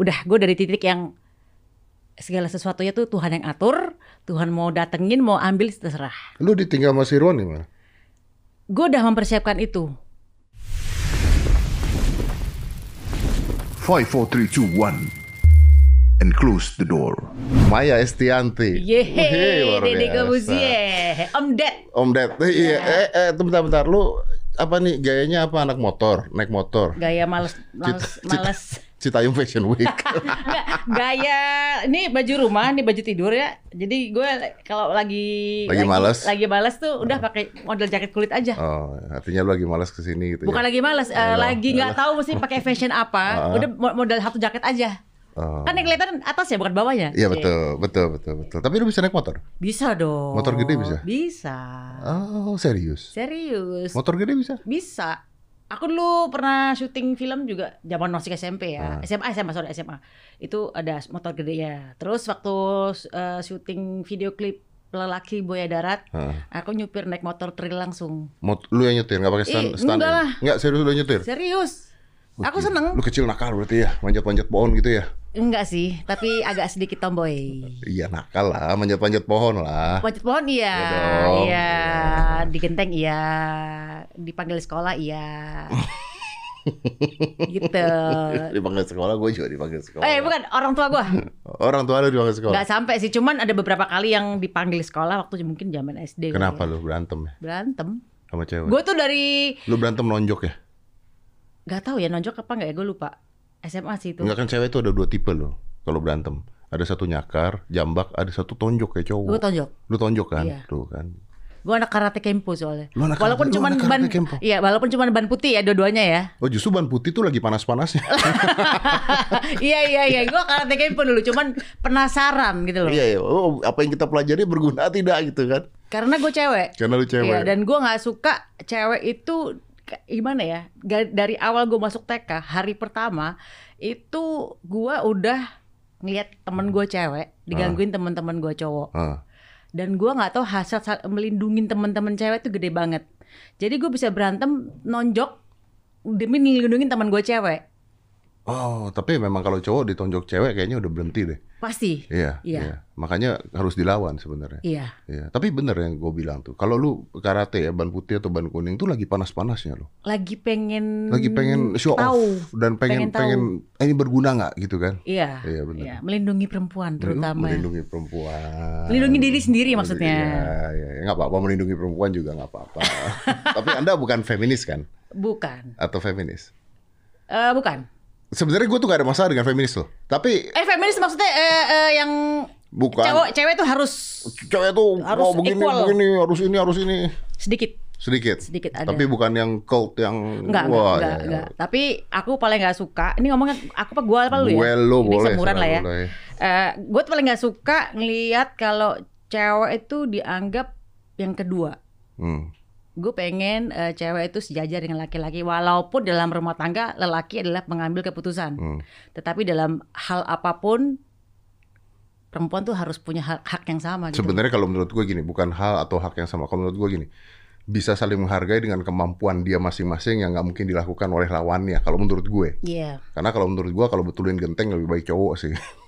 udah gue dari titik yang segala sesuatunya tuh Tuhan yang atur, Tuhan mau datengin, mau ambil terserah. Lu ditinggal sama si Ron gimana? Gue udah mempersiapkan itu. Five, four, three, two, one, and close the door. Maya Estianti. Yeay, Dede. Kobusier, Om Ded. Om Ded. Eh, Iya, eh, eh, bentar, bentar. Lu apa nih gayanya apa anak motor, naik motor? Gaya males, males, Cita- males. Citayam Fashion Week. Gaya ini baju rumah, ini baju tidur ya. Jadi gue kalau lagi Lagi males? lagi males tuh udah pakai model jaket kulit aja. oh, artinya lu lagi malas ke sini gitu Bukan ya? lagi males, eh, Yalah, lagi nggak tahu mesti pakai fashion apa. Udah mo- model satu jaket aja. Oh. Kan yang kelihatan atas ya bukan bawahnya. Iya betul, betul, betul, betul. Tapi lu bisa naik motor? Bisa dong. Motor gede bisa? Bisa. Oh, serius? Serius. Motor gede bisa? Bisa. Aku dulu pernah syuting film juga zaman masih SMP Ah. ya. SMA, SMA, sorry SMA. Itu ada motor gede ya. Terus waktu uh, syuting video klip lelaki Buaya Darat, Hah. aku nyupir naik motor trail langsung. Mot lu yang nyetir nggak pakai stand, Ih, stand enggak ya? lah. Nggak serius lu yang nyetir? Serius. Aku Gila. seneng. Lu kecil nakal berarti ya, manjat-manjat pohon gitu ya? Enggak sih, tapi agak sedikit tomboy. Iya nakal lah, manjat-manjat pohon lah. Panjat pohon iya, Iya dong. iya. Di genteng iya, dipanggil sekolah iya. gitu. dipanggil sekolah, gue juga dipanggil sekolah. Eh bukan orang tua gua. Orang tua lu dipanggil sekolah. Nggak sampai sih, cuman ada beberapa kali yang dipanggil sekolah waktu mungkin zaman SD. Kenapa ya. lu berantem ya Berantem. sama cewek? Gue tuh dari Lu berantem nonjok ya? Nggak tahu ya nonjok apa nggak ya gue lupa. SMA sih itu. Enggak kan cewek itu ada dua tipe loh kalau berantem. Ada satu nyakar, jambak, ada satu tonjok kayak cowok. Gue tonjok. Lu tonjok kan? Iya. Tuh kan. Gue anak karate kempo soalnya. Lu anak walaupun lu anak ban, kempo? iya walaupun cuman ban putih ya dua-duanya ya. Oh justru ban putih tuh lagi panas-panasnya. iya iya iya, gue karate kempo dulu, cuman penasaran gitu loh. Iya, iya. Oh, apa yang kita pelajari berguna tidak gitu kan? Karena gue cewek. Karena lu cewek. Iya, dan gue nggak suka cewek itu gimana ya? Dari awal gue masuk TK hari pertama itu gue udah ngeliat temen gue cewek digangguin teman-teman gue cowok Ah. dan gue nggak tahu hasrat sa- melindungin teman-teman cewek itu gede banget. Jadi gue bisa berantem nonjok demi ngelindungin teman gue cewek. Oh, tapi memang kalau cowok ditonjok cewek kayaknya udah berhenti deh. Pasti. Iya, Iya. iya. Makanya harus dilawan sebenarnya. Iya. Iya. Tapi bener yang gue bilang tuh. Kalau lu karate ya ban putih atau ban kuning tuh lagi panas-panasnya lo. Lagi pengen Lagi pengen show tahu. off dan pengen Pengen pengen, eh, ini berguna nggak gitu kan? Iya. Iya, benar. Iya, melindungi perempuan terutama. melindungi perempuan. Melindungi diri sendiri maksudnya. Iya, iya, iya. nggak apa-apa melindungi perempuan juga nggak apa-apa. Tapi anda bukan feminis kan? Bukan. Atau feminis? Eh bukan. Sebenarnya gue tuh gak ada masalah dengan feminis loh. Tapi Eh feminis maksudnya eh, eh, yang bukan. cewek cewek tuh harus Cewek tuh Harus mau begini, equal. begini, harus ini, harus ini. sedikit Sedikit. sedikit ada. Tapi bukan yang cult yang enggak, enggak, wah, enggak, ya, ya. enggak. Tapi aku paling nggak suka. Ini ngomongnya aku apa gua apa lu ya? Gue lo Ini boleh. seumuran lah ya. boleh. Eh, gue tuh paling nggak suka ngelihat kalau cewek itu dianggap yang kedua. Hmm. Gue pengen eh, cewek itu sejajar dengan laki-laki walaupun dalam rumah tangga lelaki adalah pengambil keputusan. Hmm. Tetapi dalam hal apa pun perempuan tuh harus punya hak, hak yang sama gitu. Sebenarnya kalau menurut gue gini, bukan hal atau hak yang sama. Kalau menurut gue gini, bisa saling menghargai dengan kemampuan dia masing-masing yang nggak mungkin dilakukan oleh lawannya. Kalau menurut gue, Iya. karena kalau menurut gue kalau betulin genteng lebih baik cowok sih.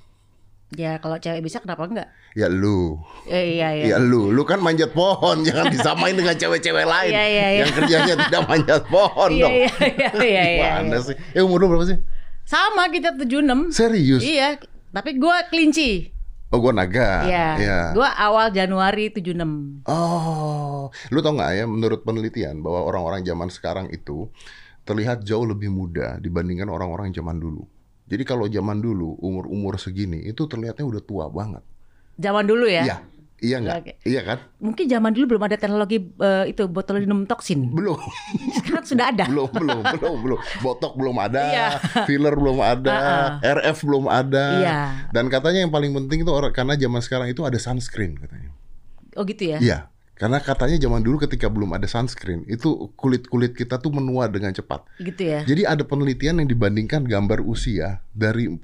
Ya kalau cewek bisa kenapa enggak? ya lu, Eh, iya iya. ya lu, lu kan manjat pohon, jangan disamain dengan cewek-cewek lain Iya, iya, iya. yang kerjanya tidak manjat pohon Iya dong. iya iya iya. iya, Gimana iya. sih? Eh umur lu berapa sih? Sama kita 76. Serius? Iya, tapi gua kelinci. Oh gue naga. Iya. Iya. Gua awal Januari 76. Oh, lu tau nggak ya? Menurut penelitian bahwa orang-orang zaman sekarang itu terlihat jauh lebih muda dibandingkan orang-orang zaman dulu. Jadi kalau zaman dulu umur-umur segini itu terlihatnya udah tua banget. Zaman dulu ya. Iya, iya nggak? Oke. Iya kan? Mungkin zaman dulu belum ada teknologi eh, itu botulinum toksin. Belum, Sekarang sudah ada. belum, belum, belum, belum. Botok belum ada, Iya. filler belum ada, RF belum ada. Iya. Dan katanya yang paling penting itu orang karena zaman sekarang itu ada sunscreen katanya. Oh gitu ya. Iya, Karena katanya zaman dulu ketika belum ada sunscreen, itu kulit-kulit kita tuh menua dengan cepat. Gitu ya. Jadi ada penelitian yang dibandingkan gambar usia dari 40-50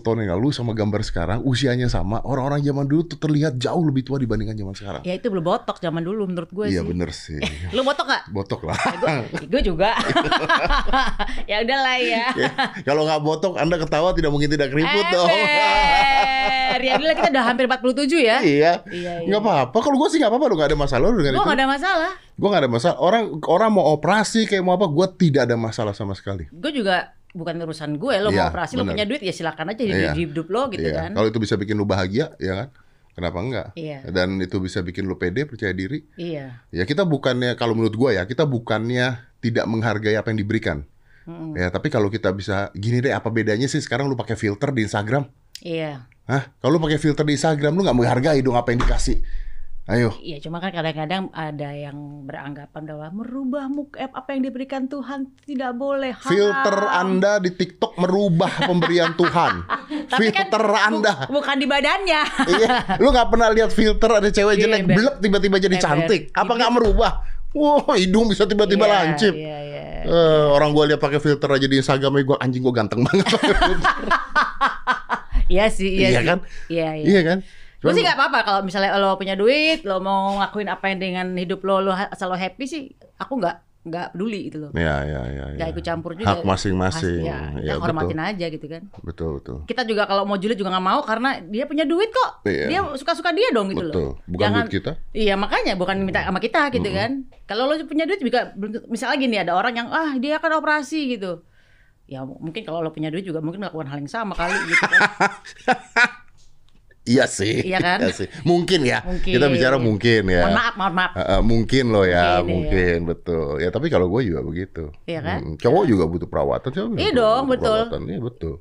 tahun yang lalu sama gambar sekarang, usianya sama, orang-orang zaman dulu tuh terlihat jauh lebih tua dibandingkan zaman sekarang. Ya itu belum botok zaman dulu menurut gue Iya sih. bener sih. Lu botok gak? Botok lah. gue juga. ya udahlah ya. Ya, Kalau nggak botok, Anda ketawa tidak mungkin tidak keriput dong. Ember. Ya udah kita udah hampir 47 ya. iya. Iya, iya. Nggak apa-apa. Kalau gue sih nggak apa-apa. Lu nggak ada masalah lu dengan Gue itu. gak ada masalah. Gue nggak ada masalah. Orang orang mau operasi kayak mau apa, gue tidak ada masalah sama sekali. Gue juga bukan urusan gue. Lo Iya, mau operasi, lo bener. punya duit ya silakan aja hidup, Iya. hidup lo gitu Iya. kan. Kalau itu bisa bikin lu bahagia, ya kan? Kenapa enggak? Iya. Dan itu bisa bikin lu pede, percaya diri. Iya. Ya kita bukannya, kalau menurut gue ya, kita bukannya tidak menghargai apa yang diberikan. Mm-mm. Ya, tapi kalau kita bisa gini deh, apa bedanya sih sekarang lu pakai filter di Instagram? Iya. Hah? Kalau lu pakai filter di Instagram, lu nggak menghargai dong apa yang dikasih. Ayo. Iya, cuma kan kadang-kadang ada yang beranggapan bahwa merubah muka eh, apa yang diberikan Tuhan tidak boleh. haram. Filter Anda di TikTok merubah pemberian Tuhan. Tapi kan filter bu- Anda. bukan di badannya. iya, lu nggak pernah lihat filter ada cewek Iya, jelek ember. blek tiba-tiba jadi cantik. Apa nggak merubah? Wah, hidung bisa tiba-tiba Iya, lancip. Iya, iya. Eh, orang gua lihat pakai filter aja di Instagram gua anjing gua ganteng banget. Iya sih, iya, Iya sih. kan? Iya, iya. iya kan? Gue sih nggak apa-apa kalau misalnya lo punya duit, lo mau ngelakuin apa yang dengan hidup lo, lo asal lo happy sih, aku nggak nggak peduli gitu loh. Ya, ya, ya, ya. Nggak ikut campur juga. Hak masing-masing. Ya, Ya, kita hormatin betul. aja gitu kan. Betul, betul. Kita juga kalau mau julid juga nggak mau karena dia punya duit kok. Iya. Dia suka-suka dia dong gitu Betul. loh. Bukan Jangan- duit kita. Iya makanya bukan minta sama kita gitu kan. Kalau lo punya duit juga misalnya gini ada orang yang ah dia kan operasi gitu. Ya mungkin kalau lo punya duit juga mungkin melakukan hal yang sama kali gitu kan. Iya sih. Iya kan? sih. Mungkin ya. Mungkin. Kita bicara mungkin ya. Mohon maaf, mohon maaf. Eh, mungkin loh ya, Mungkin, mungkin, betul. Ya tapi kalau gue juga begitu. Iya kan? Hmm, cowok juga butuh perawatan, cowok Iya dong, betul. Perawatan, iya betul.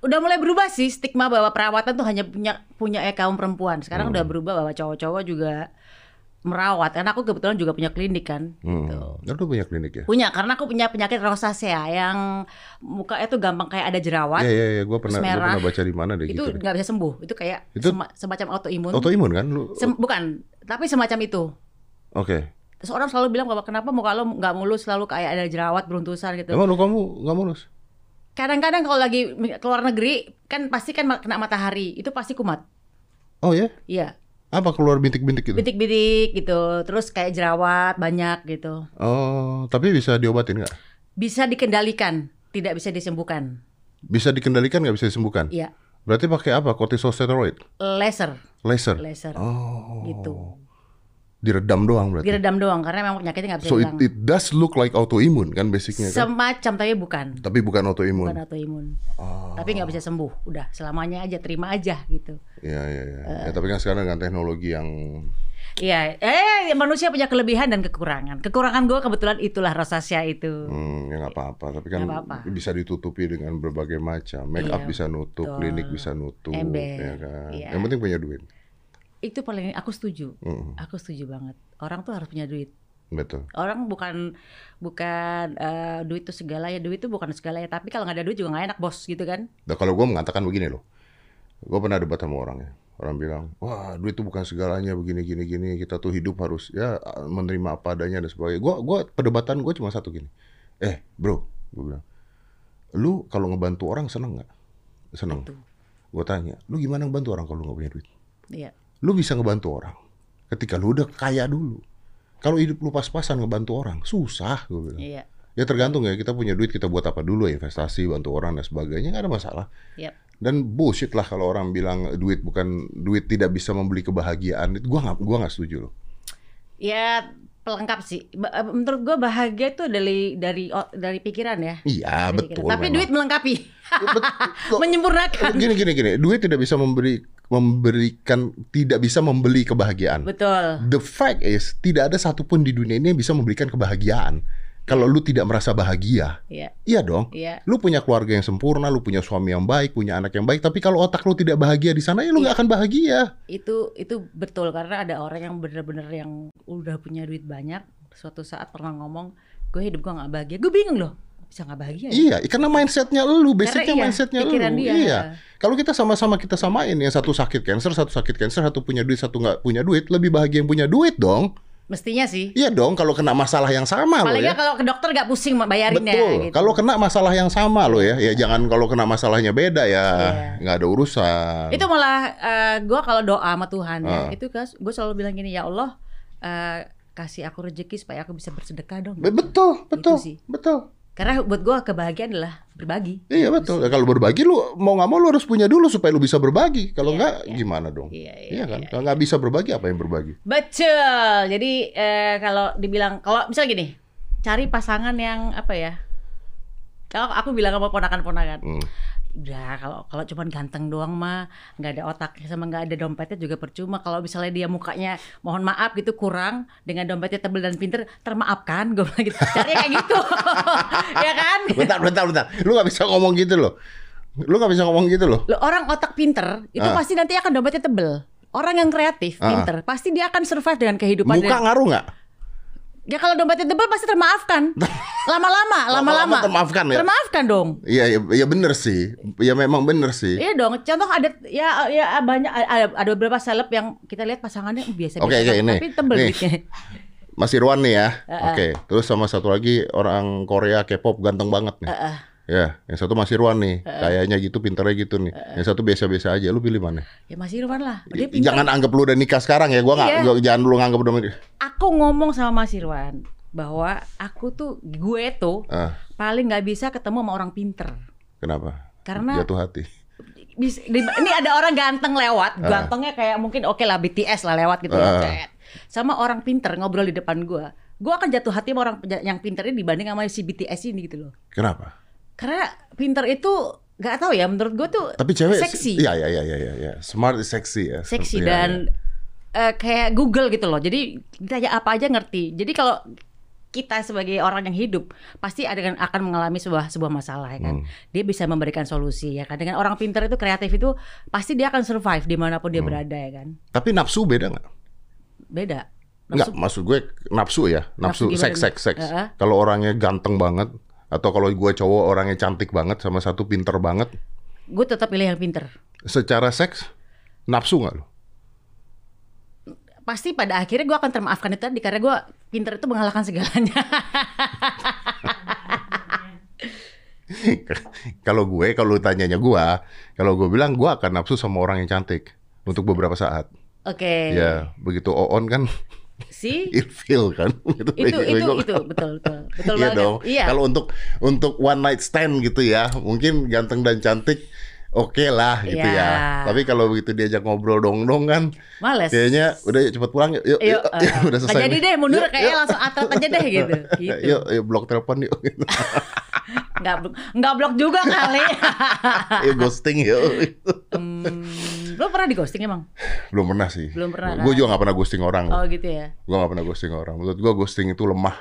Udah mulai berubah sih stigma bahwa perawatan tuh hanya punya punya eh, kaum perempuan. Sekarang Hmm. udah berubah bahwa cowok-cowok juga merawat. Karena aku kebetulan juga punya klinik kan. Hmm. Gitu. Lu punya klinik ya? Punya karena aku punya penyakit rosacea yang mukanya tuh gampang kayak ada jerawat. Iya iya iya, gue pernah, terus gua merah. pernah baca di mana deh itu gitu. deh. nggak bisa sembuh. Itu kayak Itu- sema- semacam autoimun. Autoimun kan lu? Sem- bukan, tapi semacam itu. Oke. Terus orang selalu bilang bahwa kenapa muka lo nggak mulus selalu kayak ada jerawat beruntusan gitu. Emang lu kamu nggak mulus? Kadang-kadang kalau lagi keluar negeri kan pasti kan kena matahari, itu pasti kumat. Oh ya? Iya, Apa keluar bintik-bintik gitu? bintik-bintik gitu. Terus kayak jerawat banyak gitu. Oh, tapi bisa diobatin nggak? Bisa dikendalikan, tidak bisa disembuhkan. Bisa dikendalikan nggak bisa disembuhkan? Iya, Berarti pakai apa? Corticosteroid? laser, Laser? laser Oh. gitu. Diredam doang berarti? Diredam doang karena memang penyakitnya nggak bisa So it, it does look like autoimun kan basicnya kan? Semacam tapi bukan. Tapi bukan autoimun. Bukan autoimun. Oh. Tapi nggak bisa sembuh. Udah selamanya aja terima aja gitu. Iya iya iya. Eh. Ya, tapi kan sekarang dengan teknologi yang Iya, eh manusia punya kelebihan dan kekurangan. Kekurangan gue kebetulan itulah rosacea itu. hmm, ya nggak apa-apa. Tapi kan Nggak apa-apa. bisa ditutupi dengan berbagai macam. Make up Iya, bisa nutup, betul. klinik bisa nutup, Ember, ya kan. iya. Yang penting punya duit. Itu paling aku setuju. Mm, Aku setuju banget. Orang tuh harus punya duit. betul. Orang bukan bukan eh, duit itu segala ya. Duit itu bukan segala ya. Tapi kalau nggak ada duit juga nggak enak bos gitu kan. Nah, kalau gue mengatakan begini loh, gue pernah debat sama orang ya. Orang bilang, wah duit itu bukan segalanya begini gini gini. Kita tuh hidup harus ya menerima apa adanya dan sebagainya. Gue gua perdebatan gue cuma satu gini. Eh bro, gue bilang, lu kalau ngebantu orang seneng nggak? Seneng. Gue tanya, lu gimana ngebantu orang kalau lu nggak punya duit? Iya. Lu bisa ngebantu orang ketika lu udah kaya dulu. Kalau hidup lu pas-pasan ngebantu orang, susah gue bilang. Iya. Ya tergantung ya, kita punya duit kita buat apa dulu ya, investasi, bantu orang dan sebagainya, nggak ada masalah. Yap. Dan bullshit lah kalau orang bilang duit bukan duit tidak bisa membeli kebahagiaan. Itu gua nggak gua nggak setuju loh. Ya pelengkap sih. Eh, Menurut gue bahagia itu dari dari oh, dari pikiran ya. Iya Dari betul. pikiran. Tapi memang. duit melengkapi, betul. menyempurnakan. Gini gini gini, duit tidak bisa memberi memberikan tidak bisa membeli kebahagiaan. Betul. The fact is tidak ada satupun di dunia ini yang bisa memberikan kebahagiaan. Kalau lu tidak merasa bahagia, Iya. iya dong. Iya. Lu punya keluarga yang sempurna, lu punya suami yang baik, punya anak yang baik. Tapi kalau otak lu tidak bahagia di sana, ya lu nggak akan bahagia. Itu itu betul karena ada orang yang bener-bener yang udah punya duit banyak. Suatu saat pernah ngomong, gue hidup gue nggak bahagia. Gue bingung loh, bisa nggak bahagia? ya? Iya, karena mindsetnya lu, basicnya iya, mindsetnya lu. dia. Iya. Kalau kita sama-sama kita samain, yang satu sakit cancer, satu sakit cancer, satu punya duit, satu nggak punya duit, lebih bahagia yang punya duit dong. Mestinya sih. Iya dong, kalau kena masalah yang sama Paling ya. kalau ke dokter nggak pusing bayarinnya Betul. gitu. Kalau kena masalah yang sama loh ya, ya jangan kalau kena masalahnya beda ya, Iya. nggak ada urusan. itu malah eh, gua kalau doa sama Tuhan Ah. ya, itu kan gue selalu bilang gini ya Allah eh, kasih aku rezeki supaya aku bisa bersedekah dong. Be- betul, betul, sih. betul. Karena buat gua kebahagiaan adalah berbagi. Iya betul. Kalau berbagi lu mau nggak mau lu harus punya dulu supaya lu bisa berbagi. Kalau Iya, nggak iya. gimana dong? Iya, iya, Iya kan? iya. Kalau nggak bisa berbagi apa yang berbagi? Betul. Jadi eh, kalau dibilang kalau misal gini, cari pasangan yang apa ya? Kalau aku bilang sama ponakan-ponakan, Hmm. Udah kalau kalau cuman ganteng doang mah nggak ada otaknya sama nggak ada dompetnya juga percuma. Kalau misalnya dia mukanya mohon maaf gitu kurang dengan dompetnya tebel dan pinter, termaafkan gue bilang gitu. Cari kayak gitu, ya kan? Bentar, bentar, bentar. Lu nggak bisa ngomong gitu loh. Lu nggak bisa ngomong gitu loh. Loh, orang otak pinter itu Ah. pasti nanti akan dompetnya tebel. Orang yang kreatif, Ah. pinter, pasti dia akan survive dengan kehidupan. Muka dia. ngaruh nggak? Ya kalau dompetnya tebel pasti termaafkan. Lama-lama, lama-lama. termaafkan ya? Termaafkan dong. Iya, iya, iya bener sih. Ya memang bener sih. Iya dong. Contoh ada ya ya banyak ada, ada beberapa seleb yang kita lihat pasangannya biasa-biasa Oke, oke, ini. tapi tebel Nih. Mas Irwan nih ya. Heeh. Oke. Terus sama satu lagi orang Korea K-pop ganteng banget nih. Heeh. Ya, yang satu Mas Irwan nih. Kayaknya gitu, pinternya gitu nih. Yang satu biasa-biasa aja. Lu pilih mana? Ya Mas Irwan lah. Dia pinter. Jangan anggap lu udah nikah sekarang ya. Gua nggak, Iya. gua- jangan lu nganggap udah nikah. Aku ngomong sama Mas Irwan bahwa aku tuh gue tuh Ah, paling nggak bisa ketemu sama orang pinter. kenapa? Karena Jatuh hati. bis- di- ini ada orang ganteng lewat, gantengnya kayak mungkin oke lah BTS lah lewat gitu Ah. ya. Cet. Sama orang pinter ngobrol di depan gua. Gua akan jatuh hati sama orang yang pinter ini dibanding sama si BTS ini gitu loh. Kenapa? Karena pinter itu nggak tahu ya menurut gua tuh Tapi cewek seksi. Iya, iya, iya, iya, iya. Smart is sexy ya. seksi Iya, dan iya. eh, kayak Google gitu loh. Jadi ditanya apa aja ngerti. Jadi kalau kita sebagai orang yang hidup pasti ada kan akan mengalami sebuah sebuah masalah ya kan. Hmm. Dia bisa memberikan solusi ya kan. Dengan orang pintar itu kreatif itu pasti dia akan survive di mana pun Hmm. dia berada ya kan. Tapi nafsu beda nggak? Beda. Enggak, maksud gue nafsu ya, nafsu, Nafsu seks, seks, seks. Heeh. Kalau orangnya ganteng banget, atau kalau gue cowok orangnya cantik banget, sama satu pinter banget, Gue tetap pilih yang pinter. secara seks, nafsu nggak lo? Pasti pada akhirnya gue akan termaafkan itu tadi karena gue pinter itu mengalahkan segalanya. kalau gue, kalau tanyanya gue, kalau gue bilang gue akan nafsu sama orang yang cantik untuk beberapa saat. Oke. Ya, begitu on kan Si ilfeel kan. itu itu itu betul betul betul Iya dong. Iya. Kalau untuk untuk one night stand gitu ya, mungkin ganteng dan cantik oke lah gitu Iya. ya. Tapi kalau begitu diajak ngobrol dong-dong kan, Males. kayaknya udah yuk cepet pulang yuk. Yuk, Yuk, yuk, eh, yuk, udah selesai. jadi deh mundur Yuk, kayaknya yuk. langsung atlet aja deh gitu. gitu. Yuk, yuk blok telepon yuk. Nggak nggak blok juga kali. yuk ghosting yuk. hmm, lo pernah di ghosting emang? Belum pernah sih. Belum pernah, Gue kan? juga gak pernah ghosting orang. Oh gitu ya. Gue gak pernah ghosting orang. Menurut gue ghosting itu lemah.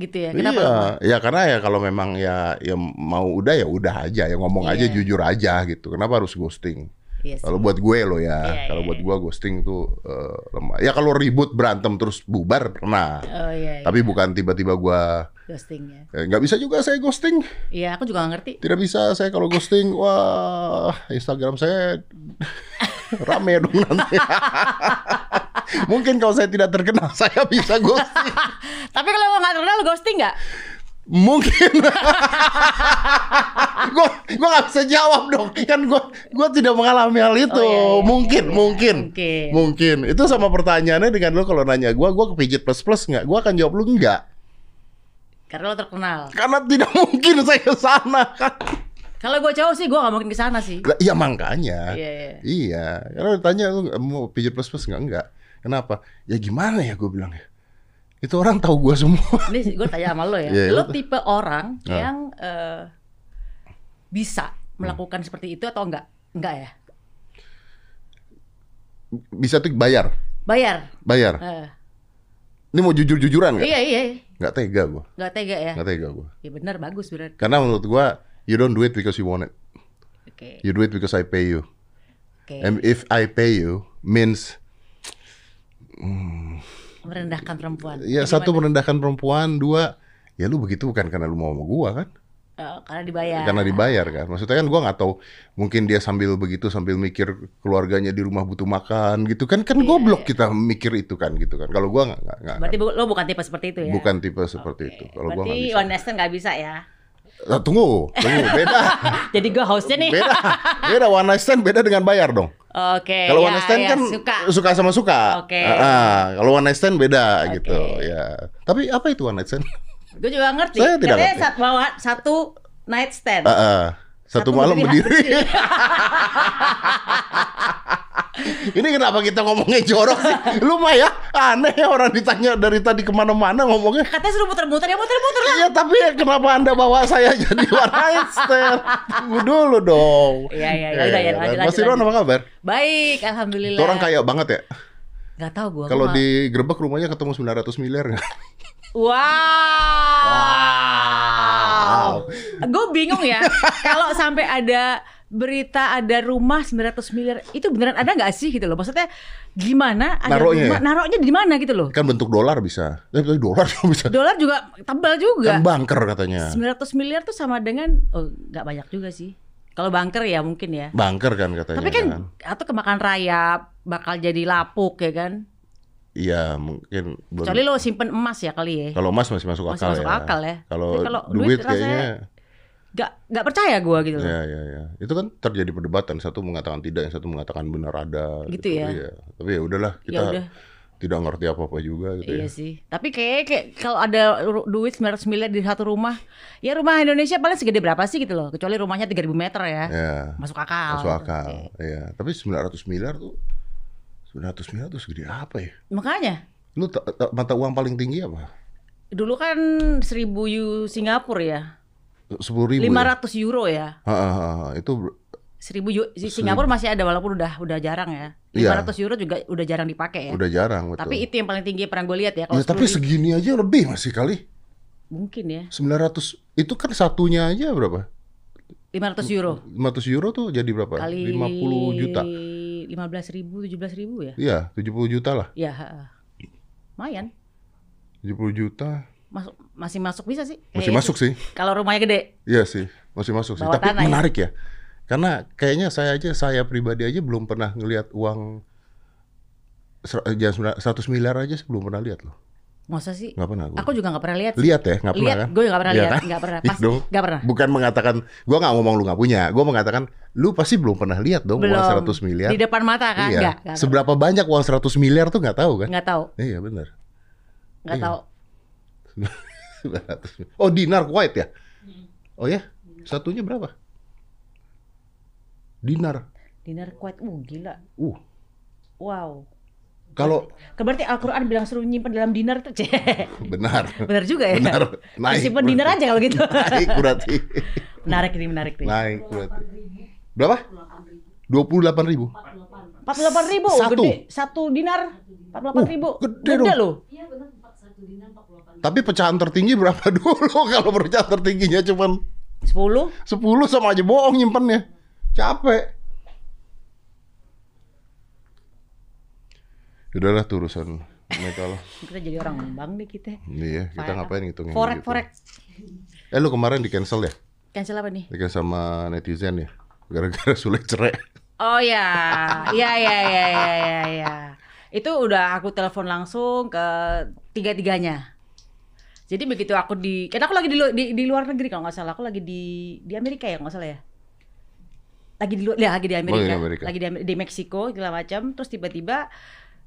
Gitu ya. Kenapa? iya, lemah? ya karena ya kalau memang ya ya mau udah ya udah aja ya ngomong aja Iya. jujur aja gitu. Kenapa harus ghosting? Iya. Kalau buat gue loh ya, Iya, kalau iya, buat iya. gue ghosting tuh eh, lemah. Ya kalau ribut berantem terus bubar pernah. Oh iya. iya. Tapi bukan tiba-tiba gue ghosting ya. eh, nggak bisa juga saya ghosting. Iya, aku juga nggak ngerti. Tidak bisa saya kalau ghosting, wah Instagram saya rame dong nanti. Mungkin kalau saya tidak terkenal saya bisa ghosting. Tapi kalau lo nggak kenal lo ghosting nggak? Mungkin. gue gue nggak bisa jawab dong. Kan gue gue tidak mengalami hal itu. Oh, iya, iya, mungkin, iya. mungkin, Mungkin. mungkin. Itu sama pertanyaannya dengan lo kalau nanya gue, gue kepijit plus plus nggak? Gue akan jawab lu enggak. Karena lo terkenal. Karena tidak mungkin saya ke sana kan. Kalau gue cowok sih gue nggak mungkin ke sana sih. Iya makanya. Iya, iya. Iya. Karena ditanya mau pijit plus plus nggak? Enggak. Kenapa? Ya gimana ya gue bilang ya. Itu orang tahu gue semua. Ini gue tanya sama lo ya. Iya, lo tipe orang Ah. yang eh, bisa melakukan seperti itu atau enggak? Enggak ya? Bisa tuh bayar. Bayar. Bayar. Eh, Ini mau jujur-jujuran nggak? iya iya. Nggak tega gue. Nggak tega ya? Nggak tega gue. Ya benar bagus berarti. Karena menurut gue, you don't do it because you want it. Oke. You do it because I pay you. Oke. And if I pay you means Merendahkan perempuan. ya satu merendahkan perempuan, dua ya lu begitu bukan karena lu mau sama gua kan? Oh, karena dibayar. karena dibayar kan. Maksudnya kan gua nggak tahu mungkin dia sambil begitu sambil mikir keluarganya di rumah butuh makan gitu kan kan goblok kita mikir itu kan gitu kan. Kalau gua nggak nggak Berarti bu- lo bukan tipe seperti itu ya? bukan tipe seperti itu. Kalau gua Berarti nggak bisa. stand nggak bisa ya? Ah, tunggu, tunggu, beda. Jadi gue hostnya nih. beda. Beda one night stand beda dengan bayar dong. Oke. Kalau ya, one night stand ya, kan suka. suka sama suka. Oke. Ah, ah. kalau one night stand beda Oke. gitu ya. Tapi apa itu one night stand? Gue juga ngerti. Saya tidak Katanya ngerti. saat bawa satu night stand. Ah, ah. Satu, Satu malam berdiri, berdiri. Ini kenapa kita ngomongnya jorok sih? Lu mah ya aneh ya orang ditanya dari tadi ke mana-mana ngomongnya. Katanya suruh muter-muter ya muter-muter lah. Iya tapi kenapa anda bawa saya jadi one night stand? Tunggu dulu dong. Iya, iya, iya. Udah, ya, lanjut, Mas Irwan apa kabar? Baik, alhamdulillah. Itu orang kaya banget ya. Gak tau gue. Kalau digerebek rumahnya ketemu 900 miliar nggak? Wow. Gue bingung ya. Kalau sampai ada berita ada rumah 900 miliar itu beneran ada nggak sih gitu loh maksudnya gimana ada Naruhnya rumah ya? naruhnya di mana gitu loh Kan bentuk dolar bisa. Eh, dolar juga bisa. dolar juga tebal juga Kan bunker katanya. 900 miliar tuh sama dengan oh nggak banyak juga sih kalau banker ya mungkin ya Bunker kan katanya. tapi kan atau kemakan rayap bakal jadi lapuk ya kan Iya mungkin. belum- kecuali lo simpen emas ya kali ya Kalau emas masih masuk Masih akal masuk ya. akal ya. Kalau duit, duit rasanya- kayaknya nggak nggak percaya gue gitu loh ya ya ya. Itu kan terjadi perdebatan, satu mengatakan tidak, yang satu mengatakan benar ada Gitu ya. Iya. Tapi ya udahlah kita Ya udah. tidak ngerti apa-apa juga gitu Iya ya. sih. Tapi kayak, kayak kalau ada duit 900 miliar di satu rumah, ya rumah Indonesia paling segede berapa sih gitu loh. Kecuali rumahnya 3000 meter ya. Ya. Masuk akal. Masuk akal. Oke. Iya. Tapi 900 miliar tuh 900 miliar tuh segede apa ya? Makanya Lu ta- ta- mata uang paling tinggi apa? dulu kan 1000 U Singapura ya. 10 ribu 500 euro ya. ya? Ha, ha, ha, ha. Itu ber- 1000 U- di Singapura masih ada walaupun udah udah jarang ya. Iya. 500 euro juga udah jarang dipakai ya. udah jarang betul. Tapi itu yang paling tinggi yang pernah gue lihat ya. ya, tapi 10.000 segini aja lebih masih kali. mungkin ya. 900 itu kan satunya aja berapa? 500 euro 500 euro tuh jadi berapa? kali 50 juta. 15 ribu, 17 ribu ya. Iya, 70 juta lah. Ya, ha. lumayan. 70 juta. Masuk, masih masuk bisa sih. Masih Kayaknya masuk sih. Kalau rumahnya gede. Iya sih, masih masuk sih. Bawah Tapi tanah ya? menarik ya. Karena kayaknya saya aja saya pribadi aja belum pernah ngelihat uang ser- eh, jangan 100 miliar aja sih belum pernah lihat loh. Masa sih? Nggak pernah. gua. Aku juga nggak pernah lihat. Lihat ya, nggak pernah Lihat, kan? gue nggak pernah Iya lihat, kan? nggak pernah. Iya Pasti dong. nggak pernah. Bukan mengatakan, gua nggak ngomong lu nggak punya, gua mengatakan lu pasti belum pernah lihat dong Belum. uang 100 miliar. Di depan mata kan? iya. Nggak, nggak, Seberapa banyak uang 100 miliar tuh nggak tahu kan? nggak tahu, Iya benar. nggak Iya. tahu. 900 miliar. Oh dinar Kuwait ya? Oh ya? Satunya berapa? Dinar. Dinar Kuwait, uh gila. Uh, Wow. kalau Berarti Al-Quran bilang suruh nyimpen dalam dinar tuh. Cek. benar. Benar juga ya. Benar. Naik. Simpen dinar aja kalau gitu. Naik berarti. menarik ini, menarik nih. Naik berarti. Berapa? 28 ribu. 48 ribu, Satu. gede. Satu dinar, 48 ribu. Uh, gede dong. loh. Tapi pecahan tertinggi berapa dulu kalau pecahan tertingginya cuman 10. 10 sama aja bohong nyimpennya. Capek. Udahlah tuh urusan metal. Kita jadi orang bank nih kita. Iya, kita Fire. ngapain ngitungin Forex, gitu. forex. Eh lu kemarin di cancel ya? Cancel apa nih? Di cancel sama netizen ya? Gara-gara sulit cerai. Oh ya, ya ya ya ya ya ya. Itu udah aku telepon langsung ke tiga-tiganya. Jadi begitu aku di, karena aku lagi di, di, di luar negeri kalau nggak salah, aku lagi di di Amerika ya nggak salah ya. Lagi di luar, ya lagi di Amerika, di Amerika. lagi di, di Meksiko segala macam. Terus tiba-tiba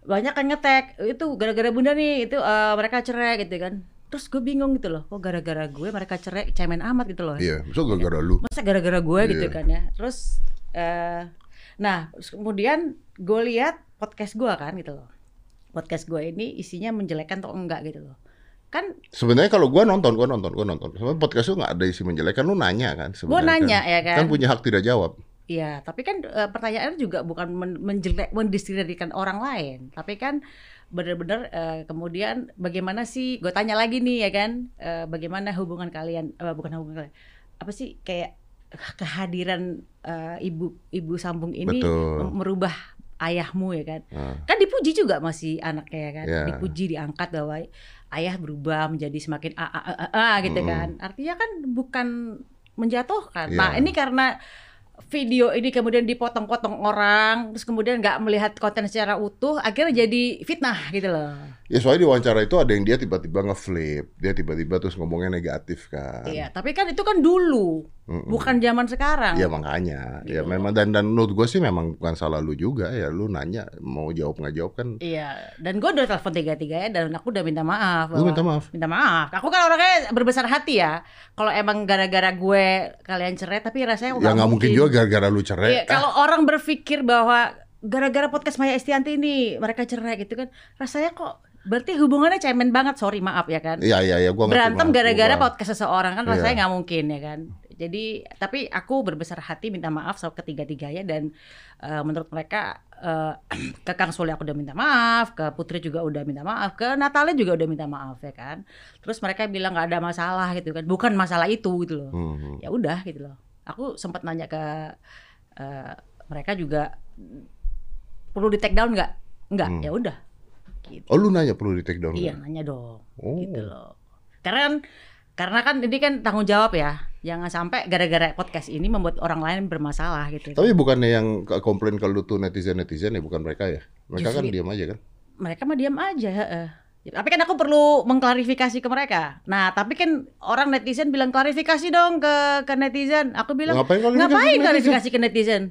banyak kan ngetek itu gara-gara bunda nih itu eh, mereka cerai gitu kan. Terus gue bingung gitu loh, kok gara-gara gue mereka cerai cemen amat gitu loh Iya, so gara-gara lu. masa gara-gara gue gitu Iya. kan ya terus eh nah terus kemudian gue lihat podcast gue kan gitu loh podcast gue ini isinya menjelekkan atau enggak gitu loh kan Sebenarnya kalau gua nonton, gua nonton, gua nonton. Sebenarnya podcast lu nggak ada isi menjelek kan lu nanya kan gue sebenarnya. nanya kan. ya kan Kan punya hak tidak jawab. Iya, tapi kan eh, pertanyaannya juga bukan men menjelek, mendiskreditkan orang lain, tapi kan benar-benar eh, kemudian bagaimana sih? Gue tanya lagi nih ya kan, eh, bagaimana hubungan kalian? eh, bukan hubungan kalian, apa sih kayak kehadiran eh, ibu ibu sambung ini Betul. merubah ayahmu ya kan? Nah, Kan dipuji juga masih anaknya ya kan, Iya. dipuji diangkat bahwa ayah berubah menjadi semakin a a a, a, a, gitu Mm-mm. kan. Artinya kan bukan menjatuhkan. Iya. Nah ini karena video ini kemudian dipotong-potong orang, terus kemudian nggak melihat konten secara utuh, akhirnya jadi fitnah gitu loh. Ya soalnya di wawancara itu ada yang dia tiba-tiba ngeflip, dia tiba-tiba terus ngomongnya negatif kan. Iya, tapi kan itu kan dulu, Mm-mm. bukan zaman sekarang. Ya makanya, ya Gitu. memang dan dan menurut gue sih memang bukan salah lu juga ya, lu nanya mau jawab nggak jawab kan, Iya, dan gue udah telepon tiga-tiga ya, dan aku udah minta maaf. lu minta maaf. Minta maaf. Aku kan orangnya berbesar hati ya. Kalau emang gara-gara gue kalian cerai, tapi rasanya Ya nggak mungkin juga gara-gara lu cerai. Iya, kalau orang berpikir bahwa gara-gara podcast Maya Estianti ini mereka cerai gitu kan, rasanya kok berarti hubungannya cemen banget. Sorry, maaf ya kan. Iya iya iya, gua Berantem gara-gara podcast seseorang kan Iya. rasanya nggak mungkin ya kan. Jadi tapi aku berbesar hati minta maaf sama ketiga-tiganya dan eh, menurut mereka eh, ke Kang Sule aku udah minta maaf, ke Putri juga udah minta maaf, ke Natalia juga udah minta maaf ya kan. Terus mereka bilang nggak ada masalah gitu kan, bukan masalah itu gitu loh. Hmm. Ya udah gitu loh. Aku sempat nanya ke eh, mereka juga perlu di take down nggak? Nggak, Hmm. ya udah. Gitu. Oh lu nanya perlu di take down? Iya, nanya dong Oh. gitu loh. Karena kan karena kan ini kan tanggung jawab ya. Jangan sampai gara-gara podcast ini membuat orang lain bermasalah gitu. Tapi bukannya yang ke- komplain kalau lu tuh netizen-netizen ya bukan mereka ya? Mereka kan Justru- diam aja kan? Mereka mah diam aja, heeh. Tapi kan aku perlu mengklarifikasi ke mereka. Nah, tapi kan orang netizen bilang klarifikasi dong ke ke netizen. Aku bilang Ngapain klarifikasi ngapain ke netizen?" klarifikasi ke netizen?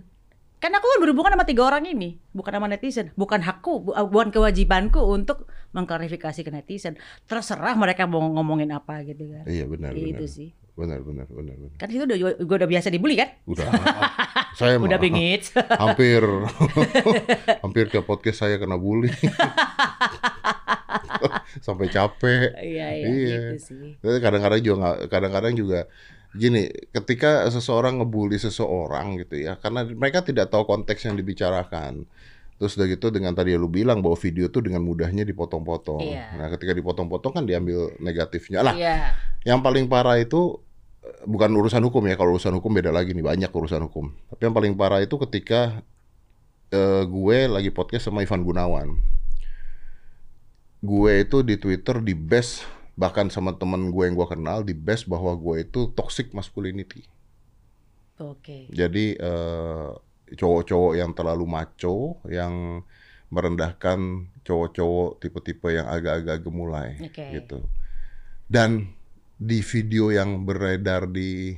Kan aku kan berhubungan sama tiga orang ini, bukan sama netizen, bukan hakku, bu- uh, bukan kewajibanku untuk mengklarifikasi ke netizen. Terserah mereka mau ngomongin apa gitu kan. Iya benar Itu benar. sih. Benar benar benar benar. Kan itu udah gue udah biasa dibully kan? Udah. saya Udah bingit. hampir hampir ke podcast saya kena bully. Sampai capek. Iya, iya, Iya. gitu sih. Kadang-kadang juga kadang-kadang juga gini, ketika seseorang ngebully seseorang gitu ya, karena mereka tidak tahu konteks yang dibicarakan. Terus udah gitu dengan tadi lu bilang bahwa video tuh dengan mudahnya dipotong-potong. Iya. Nah, ketika dipotong-potong kan diambil negatifnya. Lah, Iya. yang paling parah itu eh, bukan urusan hukum ya. Kalau urusan hukum beda lagi nih, banyak urusan hukum. Tapi yang paling parah itu ketika eh, gue lagi podcast sama Ivan Gunawan. Gue itu di Twitter di best bahkan sama temen gue yang gue kenal di best bahwa gue itu toxic masculinity. Oke. Jadi eh, cowok-cowok yang terlalu macho, yang merendahkan cowok-cowok tipe-tipe yang agak-agak gemulai Oke. gitu. Dan di video yang beredar di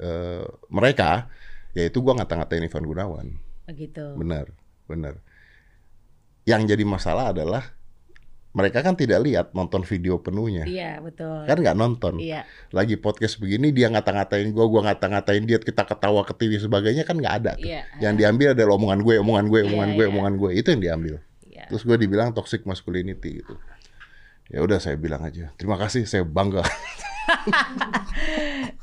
eh, mereka, yaitu gua ngata-ngatain Ivan Gunawan. Begitu. Benar, benar. Yang jadi masalah adalah mereka kan tidak lihat nonton video penuhnya. Iya, betul. Kan nggak nonton Iya. lagi podcast begini dia ngata-ngatain gua, gua ngata-ngatain dia, kita ketawa ke TV sebagainya kan nggak ada tuh. Iya. Yang diambil adalah omongan gue, omongan gue, Iya, omongan gue, iya. omongan gue. Itu yang diambil. Iya. Terus gue dibilang toxic masculinity gitu. Ya udah saya bilang aja. Terima kasih, saya bangga.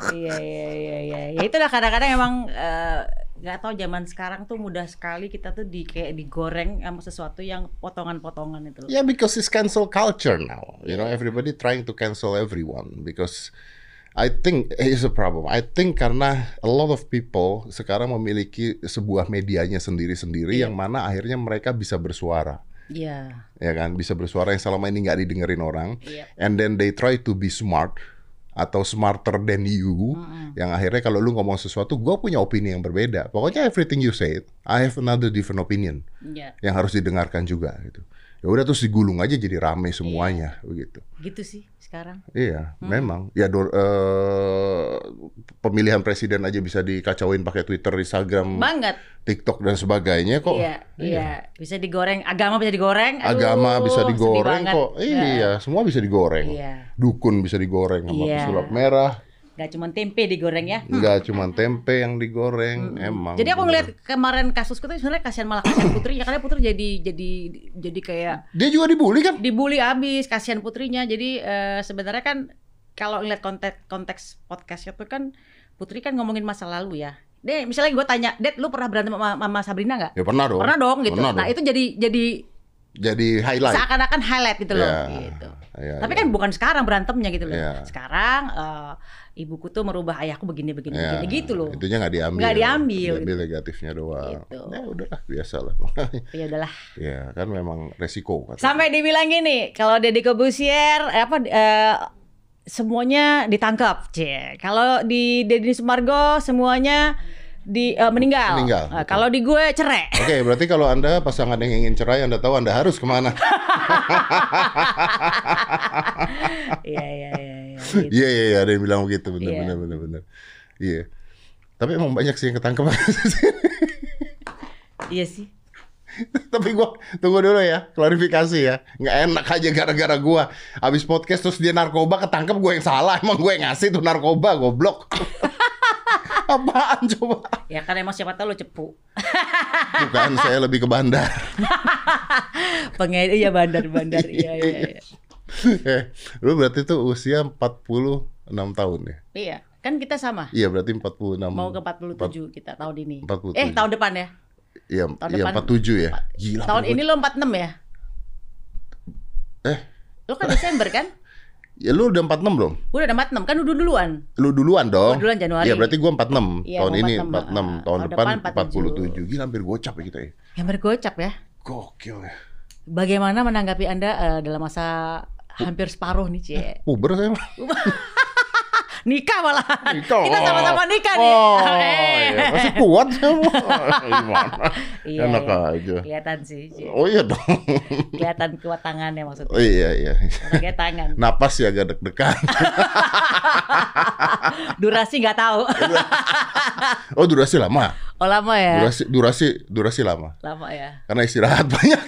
Iya, iya, iya, iya. Ya itulah kadang-kadang emang eh, nggak tahu zaman sekarang tuh mudah sekali kita tuh di kayak digoreng sama sesuatu yang potongan-potongan itu yeah, because it's cancel culture now. You know, everybody trying to cancel everyone because I think is a problem. I think karena a lot of people sekarang memiliki sebuah medianya sendiri-sendiri Iya. yang mana akhirnya mereka bisa bersuara. Iya. ya kan bisa bersuara yang selama ini nggak didengerin orang Iya. and then they try to be smart atau smarter than you Mm-mm. yang akhirnya kalau lu ngomong sesuatu gue punya opini yang berbeda pokoknya everything you say I have another different opinion Iya. yang harus didengarkan juga gitu ya udah terus digulung aja jadi rame semuanya begitu Gitu sih sekarang. iya Hmm. memang ya do- eh, pemilihan presiden aja bisa dikacauin pakai Twitter Instagram Banget. TikTok dan sebagainya kok Iya, iya. Bisa digoreng, agama bisa digoreng. Aduh, agama bisa digoreng kok. Iya, semua bisa digoreng. Iya. Dukun bisa digoreng sama Iya. pesulap merah. Gak cuma tempe digoreng ya. Enggak cuma tempe yang digoreng, emang. Jadi aku ngeliat kemarin kasusku tuh sebenarnya kasihan malah kasihan putrinya karena putri jadi jadi jadi kayak dia juga dibully kan? dibully abis kasihan putrinya. Jadi eh, sebenarnya kan kalau ngeliat konteks konteks podcastnya tuh kan putri kan ngomongin masa lalu ya. Deh, misalnya gue tanya, Dad, lu pernah berantem sama Mama Sabrina nggak? Ya pernah dong. Pernah dong gitu. Pernah nah dong. itu jadi jadi Jadi highlight. seakan-akan highlight gitu loh. Iya, Gitu. iya, Tapi iya. kan bukan sekarang berantemnya gitu loh. Iya. Sekarang eh, ibuku tuh merubah ayahku begini begini Ya, begini gitu loh. Itunya nggak diambil. Nggak diambil. Diambil negatifnya doang. Gitu. Ya udahlah, biasa lah. Ya udahlah. ya kan memang resiko kan. Sampai dibilang gini, kalau Deddy Kobusier eh, apa eh, semuanya ditangkap. Cie. Kalau di Deddy Sumargo semuanya di eh, meninggal. Meninggal, Nah, kalau di gue cerai. Oke, berarti kalau Anda pasangan yang ingin cerai, Anda tahu Anda harus ke mana. Iya iya iya. iya, gitu. Iya, iya, iya, ada yang bilang begitu, benar, Iya. benar, benar, benar. Iya. Tapi emang banyak sih yang ketangkep. Iya sih. Tapi gua tunggu dulu ya, klarifikasi ya. Nggak enak aja gara-gara gua habis podcast terus dia narkoba ketangkep gue yang salah. Emang gue yang ngasih tuh narkoba, goblok. Apaan coba? Ya kan emang siapa tahu lo cepu. Bukan, saya lebih ke bandar. Pengen iya bandar-bandar. Iya iya iya. eh, lu berarti tuh usia 46 tahun ya? Iya, kan kita sama. Iya, berarti 46. Mau ke 47 kita tahun ini. 47. Eh, tahun depan ya. Iya, tahun iya depan. 47 ya. Gila. tahun gua- ini lo 46 ya? Eh, Lo kan Desember kan? Ya lu udah 46 belum? Gue udah 46 kan udah duluan. Lu duluan dong. Gua duluan Januari. Iya, berarti gua 46. Iya, tahun gua ini 46, 46, tahun, ah, depan, depan 47. Gila hampir gocap ya kita ya. Yang bergocap ya. Gokil ya. Bagaimana menanggapi Anda eh, dalam masa hampir separuh nih, Cie? Puber saya mah. Nikah malah. Nikah. Kita sama-sama nikah nih. Oh, Eh. iya. Masih kuat semua. Gimana? Iya, Enak iya. aja. Kelihatan sih. Oh iya dong. Kelihatan kuat tangannya maksudnya. Oh iya iya. Pakai tangan. Napas ya agak deg-degan. Durasi nggak tahu. Oh durasi lama. Oh lama ya? Durasi durasi durasi lama. Lama ya. Karena istirahat banyak.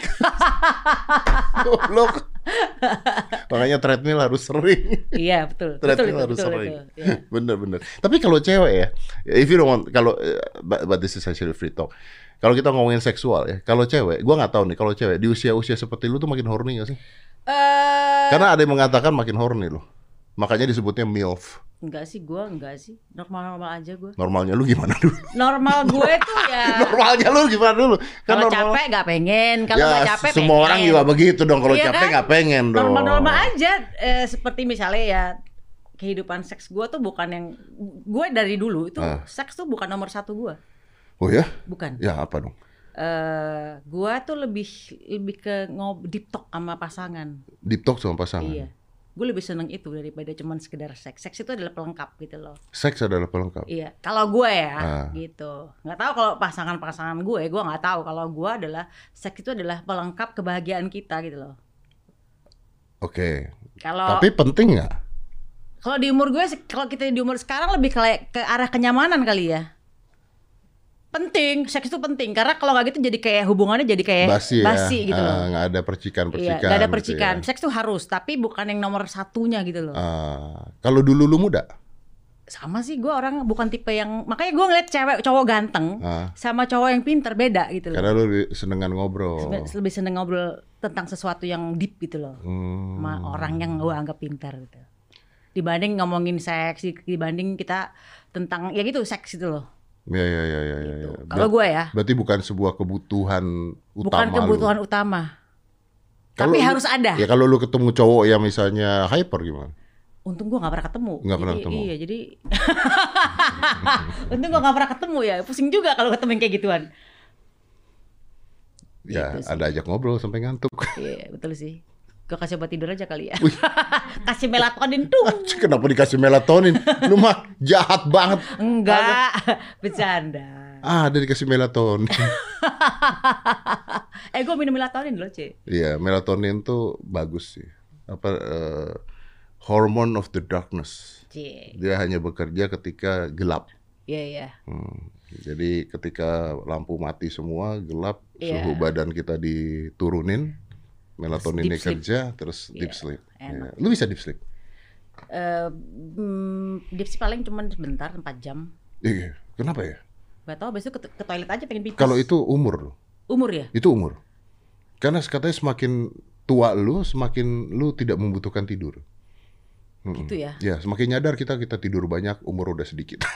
Goblok. Makanya treadmill harus sering. Iya betul. Betul Treadmill itu, harus betul sering. itu. Iya. Bener bener. Tapi kalau cewek ya, if you don't want, kalau eh, but, but this is actually free talk. Kalau kita ngomongin seksual ya, kalau cewek, gua nggak tahu nih kalau cewek di usia-usia seperti lu tuh makin horny gak sih? Eh, Karena ada yang mengatakan makin horny loh. Makanya disebutnya MILF. Enggak sih gua enggak sih. Normal-normal aja gua. Normalnya lu gimana dulu? Normal gue tuh ya Normalnya lu gimana dulu? Kan kalau normal- capek nggak pengen, kalau ya, nggak capek semua pengen. orang juga begitu dong. Kalau Iya capek kan? nggak pengen dong. Normal-normal aja eh, seperti misalnya ya kehidupan seks gue tuh bukan yang gue dari dulu itu Ah. seks tuh bukan nomor satu gue, Oh ya? bukan. Ya apa dong? eh gue tuh lebih lebih ke ngob deep talk sama pasangan. Deep talk sama pasangan. Iya. Gue lebih seneng itu daripada cuman sekedar seks. Seks itu adalah pelengkap gitu loh. Seks adalah pelengkap. Iya, kalau gue ya Ah. gitu. Nggak tahu kalau pasangan-pasangan gue, gue nggak tahu. Kalau gue adalah seks itu adalah pelengkap kebahagiaan kita gitu loh. Oke. Kalau Tapi penting nggak? kalau di umur gue, kalau kita di umur sekarang lebih ke, ke arah kenyamanan kali ya. Penting, seks itu penting karena kalau nggak gitu jadi kayak hubungannya jadi kayak Basi ya. gitu Ah, loh. nggak ada Iya, percikan-percikan. nggak ada gitu percikan. ya. Seks tuh harus, tapi bukan yang nomor satunya gitu loh. Ah, kalau dulu lu muda, Sama sih, gue orang bukan tipe yang makanya gue ngeliat cewek cowok ganteng ah, sama cowok yang pinter beda gitu loh. karena lu lebih senengan ngobrol. Lebih seneng ngobrol tentang sesuatu yang deep gitu loh Hmm. sama orang yang gue anggap pintar gitu dibanding ngomongin seks dibanding kita tentang ya gitu seks itu loh Ya ya ya ya ya. ya. kalau gue ya Berarti bukan sebuah kebutuhan utama bukan lu. kebutuhan utama Kalau tapi lu- harus ada Ya kalau lu ketemu cowok yang misalnya hyper gimana? untung gue nggak pernah ketemu Nggak pernah ketemu. iya jadi untung gue nggak pernah ketemu ya pusing juga kalau ketemu yang kayak gituan Ya Gitu sih. ada ajak ngobrol sampai ngantuk. iya betul sih gue kasih obat tidur aja kali ya kasih melatonin tuh Kenapa dikasih melatonin? Lu mah jahat banget. enggak bercanda Ah, ada dikasih melatonin. eh gue minum melatonin loh cie Iya, melatonin tuh bagus sih. Apa eh, hormone of the darkness. cie Dia hanya bekerja ketika gelap. iya iya Hmm. Jadi ketika lampu mati semua, gelap, Iya. suhu badan kita diturunin, melatoninnya kerja, terus deep Iya, sleep. enak. Iya. Lu bisa deep sleep? Mm, deep sleep paling cuma sebentar 4 jam Iya. Kenapa ya? Gak tau besok ke, ke toilet aja pengen pipis Kalau itu umur loh. umur ya Itu umur. Karena katanya semakin tua lu, semakin lu tidak membutuhkan tidur. Gitu ya Ya, semakin nyadar kita kita tidur banyak, umur udah sedikit.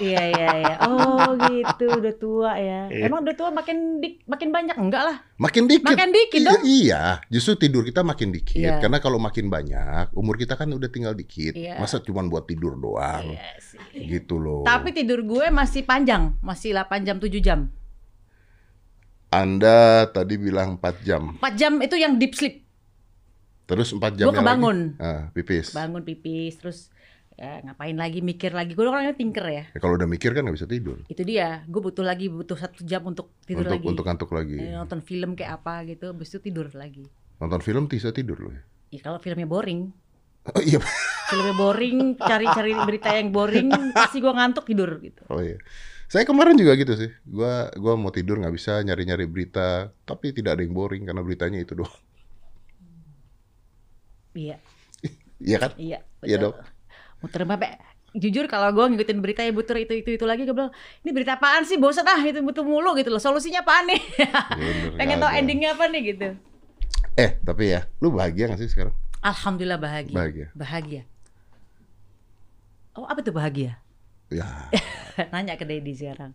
iya iya iya oh gitu udah tua ya Iya. emang udah tua makin dik- makin banyak enggak lah makin dikit. Makin dikit iya, dong. Iya, justru tidur kita makin dikit. Iya. Karena kalau makin banyak, umur kita kan udah tinggal dikit. Iya. Masa cuma buat tidur doang? Iya sih. Gitu loh. tapi tidur gue masih panjang masih 8 jam 7 jam Anda tadi bilang 4 jam. 4 jam itu yang deep sleep Terus empat Gua jamnya kebangun. lagi. Ah, pipis. bangun pipis terus ya, ngapain lagi mikir lagi gue orangnya tinker ya Ya, kalau udah mikir kan nggak bisa tidur. itu dia gue butuh lagi butuh satu jam untuk tidur untuk lagi untuk ngantuk lagi. Eh, nonton film kayak apa gitu habis itu tidur lagi Nonton film bisa tidur loh. ya. ya kalau filmnya boring Oh iya. filmnya boring cari-cari berita yang boring pasti gue ngantuk tidur gitu Oh iya. Saya kemarin juga gitu sih. Gua gua mau tidur nggak bisa nyari-nyari berita, tapi tidak ada yang boring karena beritanya itu doang. iya Iya kan? iya Iya dong. Muter bapak jujur kalau gue ngikutin berita ya butuh itu itu itu lagi gue bilang ini berita apaan sih? Bosan ah itu butuh mulu gitu loh. Solusinya apaan nih? Bener, pengen ada. endingnya apa nih gitu. Eh, tapi ya, lu bahagia gak sih sekarang? alhamdulillah bahagia. Bahagia. bahagia. Oh apa tuh bahagia? Ya, nanya ke Dedi sekarang.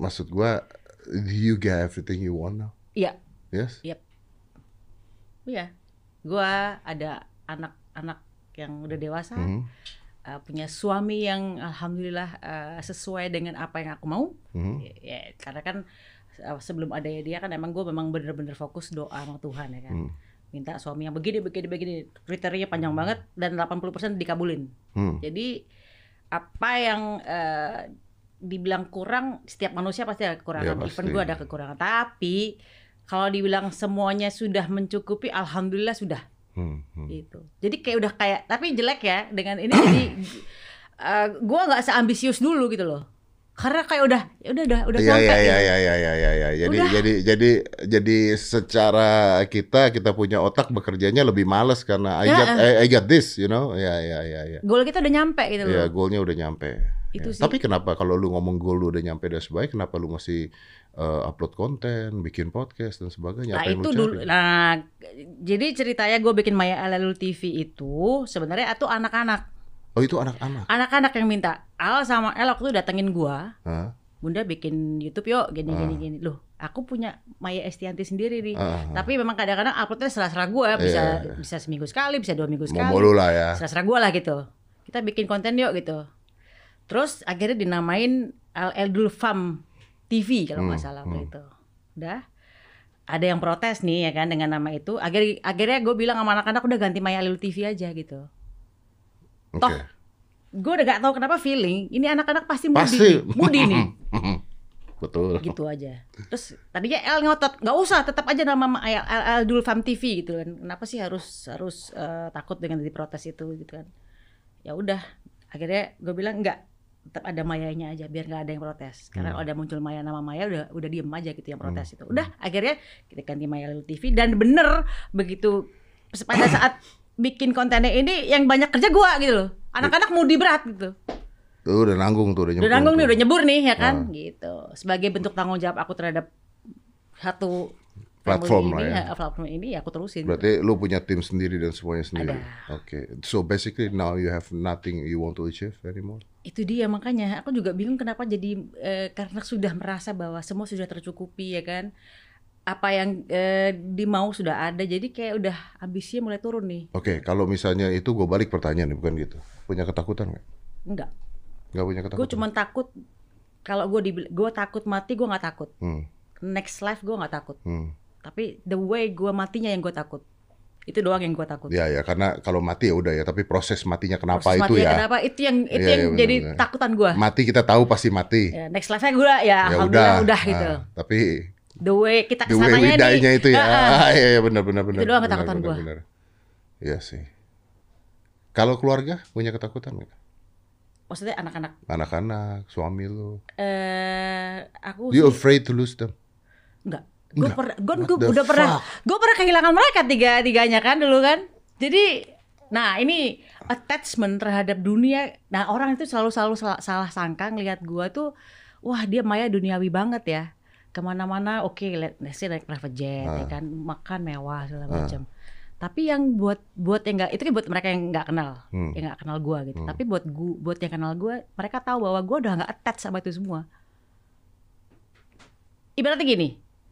Maksud gua do you get everything you want now? iya. Yes? iya. Gua ada anak-anak yang udah dewasa Mhm, uh, punya suami yang alhamdulillah uh, sesuai dengan apa yang aku mau mhm. ya, ya, karena kan uh, sebelum ada dia kan emang gue memang bener-bener fokus doa sama Tuhan ya kan Hmm. minta suami yang begini begini begini kriterianya panjang banget dan 80% dikabulin Hmm. jadi apa yang uh, dibilang kurang setiap manusia pasti ada kekurangan Ya, pasti. even gue ada kekurangan tapi kalau dibilang semuanya sudah mencukupi alhamdulillah sudah Hmm. hmm. gitu. Jadi kayak udah kayak tapi jelek ya dengan ini jadi uh, gua nggak seambisius dulu gitu loh. Karena kayak udah ya udah udah udah Iya sampai iya gitu. iya iya iya iya iya ya. Jadi Udah. jadi jadi jadi secara kita kita punya otak bekerjanya lebih males karena I Ya, got I, I got this, you know. Ya ya ya ya. Goal kita udah nyampe gitu Ya, loh. goalnya udah nyampe. Itu Ya. sih. Tapi kenapa kalau lu ngomong goal lu udah nyampe dan sebagainya, kenapa lu masih uh, upload konten, bikin podcast dan sebagainya? Nah Apa yang itu lu dulu. cari? Nah jadi ceritanya gue bikin Maya Alalul TV itu sebenarnya itu anak-anak, Oh itu anak-anak. anak-anak yang minta. Al sama El waktu itu datengin gua, Hah? Bunda bikin YouTube yuk gini gini Ah. gini. Loh aku punya Maya Estianti sendiri nih. Ah. Tapi memang kadang-kadang uploadnya serah-serah gue bisa Iya, iya. bisa seminggu sekali, bisa dua minggu Mau sekali. mulu lah ya. serah-serah gue lah gitu kita bikin konten yuk gitu terus akhirnya dinamain Al Eldul Fam TV kalau nggak Hmm, salah hmm. waktu itu udah ada yang protes nih ya kan dengan nama itu akhirnya akhirnya gue bilang sama anak-anak udah ganti Maya Lil TV aja gitu Oke. Toh, gue udah gak tahu kenapa feeling ini anak-anak pasti mudi Pasti. mudi nih Betul. gitu aja terus tadinya El ngotot nggak usah tetap aja nama Al, Al, Eldul Fam TV gitu kan kenapa sih harus harus eh, takut dengan diprotes itu gitu kan ya udah akhirnya gue bilang enggak tetap ada Mayanya aja biar nggak ada yang protes. Karena Hmm. ada muncul Maya nama Maya udah udah diem aja gitu yang protes itu. Udah akhirnya kita ganti Maya Lil TV dan bener begitu pada saat bikin kontennya ini yang banyak kerja gua gitu loh. Anak-anak mudi berat gitu. Tuh udah nanggung tuh udah udah nanggung nih tuh. udah nyebur nih ya kan? Ah. gitu. Sebagai bentuk tanggung jawab aku terhadap satu Platform lah ya. eh, platform ini ya aku terusin Berarti lu punya tim sendiri dan semuanya sendiri. Ada. Oke. So basically now you have nothing you want to achieve anymore. itu dia makanya aku juga bingung kenapa jadi eh, karena sudah merasa bahwa semua sudah tercukupi ya kan apa yang eh, dimau sudah ada jadi kayak udah ambisinya mulai turun nih Oke, kalau misalnya itu gue balik pertanyaan bukan gitu. Punya ketakutan nggak? enggak Nggak punya ketakutan. gue cuma takut kalau gue di gue takut mati gue nggak takut Hmm, next life gue nggak takut hmm. Tapi the way gue matinya yang gue takut itu doang yang gue takut Ya ya, karena kalau mati ya udah ya. Tapi proses matinya kenapa Proses itu matinya ya? kenapa itu yang itu Iya, yang iya, jadi benar-benar. takutan gue Mati kita tahu pasti mati. ya, next life-nya gue ya, Ya alhamdulillah udah. udah, gitu Nah, tapi the way kita the way ke sananya we die-nya nih itu ya. Ah, ah. Ah, iya, iya benar benar benar. Itu doang benar, ketakutan benar. Iya sih. Kalau keluarga punya ketakutan nggak? maksudnya anak-anak Anak-anak, suami lu. eh aku You sih afraid to lose them? enggak gue pernah gue udah pernah gue pernah kehilangan mereka tiga tiganya kan dulu kan jadi nah ini attachment terhadap dunia nah orang itu selalu selalu salah, salah sangka ngelihat gue tuh wah dia Maya duniawi banget ya ke mana-mana oke let let's say naik private jet ya Ah. kan makan mewah segala Ah. macam tapi yang buat buat yang nggak itu kan buat mereka yang nggak kenal Hmm. yang nggak kenal gue gitu Hmm. tapi buat gua buat yang kenal gue mereka tahu bahwa gue udah nggak attach sama itu semua ibaratnya gini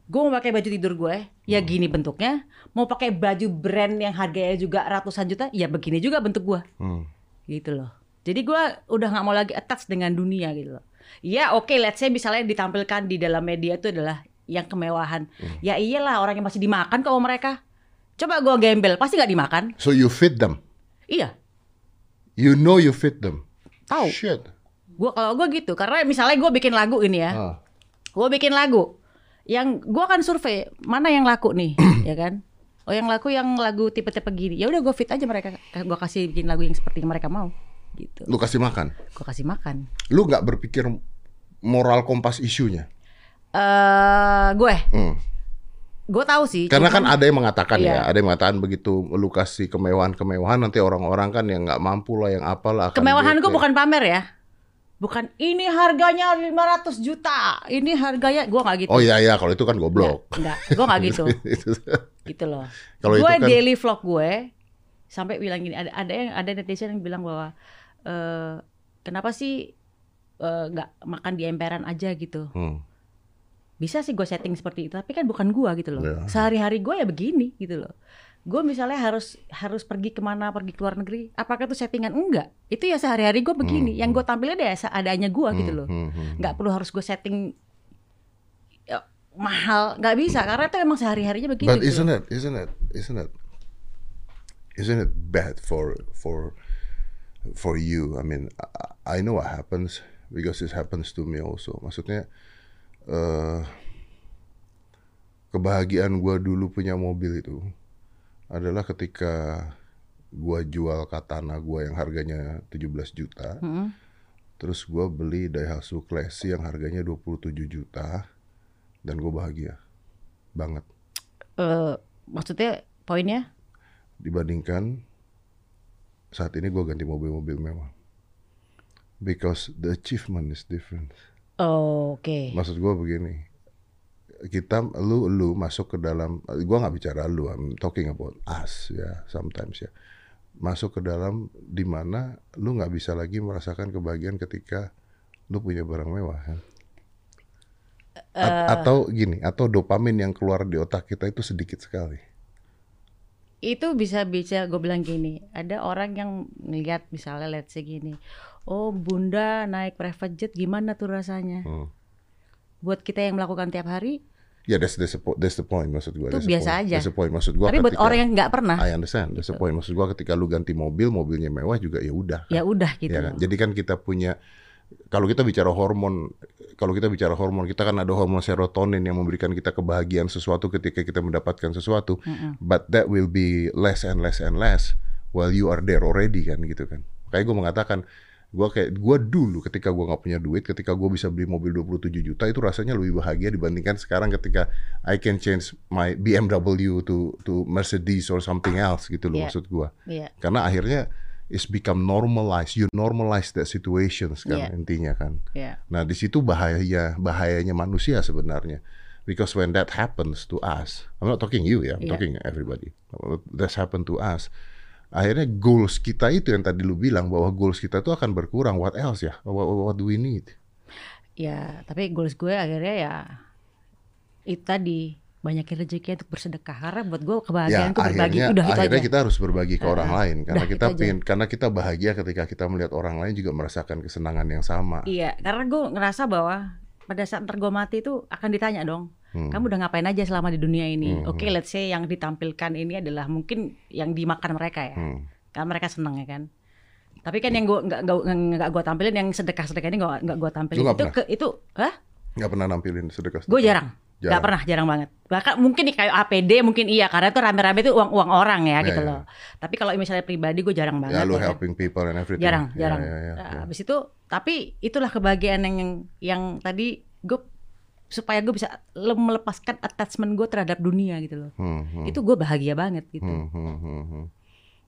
gue mau pakai baju tidur gue ya Hmm. gini bentuknya mau pakai baju brand yang harganya juga ratusan juta ya begini juga bentuk gue Hmm. gitu loh jadi gue udah nggak mau lagi attach dengan dunia gitu loh ya oke let's say misalnya ditampilkan di dalam media itu adalah yang kemewahan Hmm. ya iyalah orang yang masih dimakan kok mereka Coba gue gembel, pasti nggak dimakan. So you feed them. Iya, You know you feed them. tahu. Shit. Gue kalau gue gitu, karena misalnya gue bikin lagu ini ya, Ah. gue bikin lagu, yang gue akan survei mana yang laku nih, ya kan? Oh yang laku yang lagu tipe-tipe gini, ya udah gue fit aja mereka, gue kasih bikin lagu yang seperti yang mereka mau, gitu. Lu kasih makan. Gue kasih makan. Lu nggak berpikir moral kompas isunya. Eh, gue, Hmm. gue tahu sih. Karena kan cuman- ada yang mengatakan Iya. ya, ada yang mengatakan begitu lu kasih kemewahan-kemewahan nanti orang-orang kan yang nggak mampu lah, yang apalah kemewahan gue bukan pamer ya, bukan ini harganya 500 juta, ini harganya gue nggak gitu. Oh iya iya, kalau itu kan goblok. Enggak, gue nggak gitu, Itu- gitu loh. Kalau gue itu kan- daily vlog gue sampai bilang gini, ada ada yang ada netizen yang bilang bahwa eh kenapa sih eh, nggak makan di emperan aja gitu. Hmm. Bisa sih gue setting seperti itu, tapi kan bukan gue gitu loh. Iya. Sehari-hari gue ya begini gitu loh. Gue misalnya harus harus pergi ke mana, pergi ke luar negeri, apakah itu settingan? Enggak. Itu ya sehari-hari gue begini. Hmm. Yang gue tampilnya ya seadanya gue gitu Hmm, loh. hmm, hmm. Nggak perlu harus gue setting ya, mahal, nggak bisa karena itu emang sehari-harinya begitu. But gitu isn't it, isn't it, isn't it, isn't it bad for for for you? I mean, I, I know what happens because it happens to me also. Maksudnya, eh kebahagiaan gua dulu punya mobil itu adalah ketika gua jual katana gua yang harganya 17 juta, Mm-mm. terus gua beli Daihatsu Classy yang harganya 27 juta, dan gua bahagia banget. Eh, maksudnya poinnya? dibandingkan saat ini gue ganti mobil-mobil mewah. Because the achievement is different. Oh, Oke. Maksud gue begini, kita lu lu masuk ke dalam, gue nggak bicara lu, I'm talking about us ya, sometimes ya. Masuk ke dalam di mana lu nggak bisa lagi merasakan kebahagiaan ketika lu punya barang mewah kan. A- atau gini, atau dopamin yang keluar di otak kita itu sedikit sekali. Itu bisa bisa gue bilang gini, ada orang yang ngeliat misalnya let's say gini, oh bunda naik private jet gimana tuh rasanya? Hmm. Buat kita yang melakukan tiap hari, Ya, that's, that's, the, that's the point maksud gue. Itu biasa point. aja. That's the point maksud gue. tapi buat orang yang nggak pernah, I understand. That's the point maksud gue ketika lu ganti mobil, mobilnya mewah juga ya udah. ya udah gitu. Ya kan? Jadi kan kita punya kalau kita bicara hormon, kalau kita bicara hormon, kita kan ada hormon serotonin yang memberikan kita kebahagiaan sesuatu ketika kita mendapatkan sesuatu. But that will be less and less and less while you are there already kan gitu kan. Kayak gue mengatakan, gue kayak gue dulu ketika gue nggak punya duit, ketika gue bisa beli mobil 27 juta itu rasanya lebih bahagia dibandingkan sekarang ketika I can change my BMW to to Mercedes or something else gitu loh Iya. maksud gue. Iya. Karena akhirnya it's become normalized. You normalize that situations kan Iya. intinya kan. Iya. Nah di situ bahaya bahayanya manusia sebenarnya. Because when that happens to us, I'm not talking you ya, I'm Iya. talking everybody. That's happened to us. Akhirnya goals kita itu yang tadi lu bilang bahwa goals kita tuh akan berkurang. What else ya? What, what do we need? Ya, tapi goals gue akhirnya ya itu tadi banyakin rezeki untuk bersedekah karena buat gue kebahagiaan itu berbagi akhirnya, udah itu akhirnya aja. kita harus berbagi ke orang lain karena kita itu aja. pengen, karena kita bahagia ketika kita melihat orang lain juga merasakan kesenangan yang sama. Iya, karena gue ngerasa bahwa pada saat ntar gue mati itu akan ditanya dong, Hmm. kamu udah ngapain aja selama di dunia ini? Hmm. Oke, let's say yang ditampilkan ini adalah mungkin yang dimakan mereka ya, Hmm. karena mereka seneng ya kan. Tapi kan yang gue nggak nggak gue tampilin yang sedekah sedekah ini nggak nggak gue tampilin itu pernah? ke itu, hah? nggak pernah nampilin sedekah. Gue jarang. Jarang. Gak pernah, jarang banget. Bahkan mungkin nih kayak APD mungkin iya karena itu rame-rame itu uang-uang orang ya Iya, gitu iya. loh. Tapi kalau misalnya pribadi gue jarang banget. Ya lu ya kan. helping people and everything. Jarang, Ya, jarang. ya, ya, Nah, ya. Habis itu tapi itulah kebahagiaan yang yang tadi gue supaya gue bisa le- melepaskan attachment gue terhadap dunia gitu loh. Hmm, hmm, Itu gue bahagia banget gitu. hmm, hmm, hmm, hmm.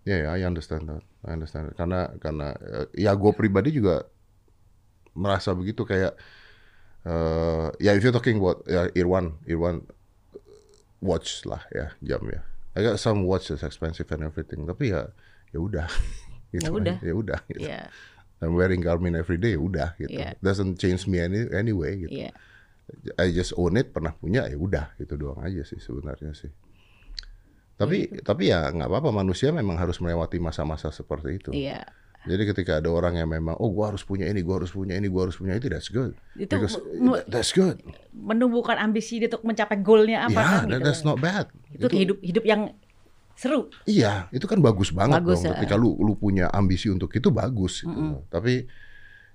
Ya, ya, I understand that. I understand that. Karena karena eh, ya gue pribadi juga merasa begitu kayak eh ya if you're talking about ya Irwan, Irwan watch lah ya jam ya. I got some watch that's expensive and everything. Tapi ya ya udah. Gitu Ya udah. Ya udah. gitu. Iya, I'm wearing Garmin every day. ya Udah gitu. Iya. Doesn't change me any anyway gitu. iya. I just own it pernah punya ya udah gitu doang aja sih sebenarnya sih. Tapi Iya. tapi ya nggak apa-apa manusia memang harus melewati masa-masa seperti itu. Iya. Jadi ketika ada orang yang memang oh gua harus punya ini, gua harus punya ini, gua harus punya itu, that's good. Itu Because that's good. Menumbuhkan ambisi dia untuk mencapai goalnya apa Ya, kan that- gitu. that's not bad. itu, hidup hidup yang seru. Iya, itu kan bagus banget Bagus, dong. ya. Ketika lu lu punya ambisi untuk itu bagus gitu. Tapi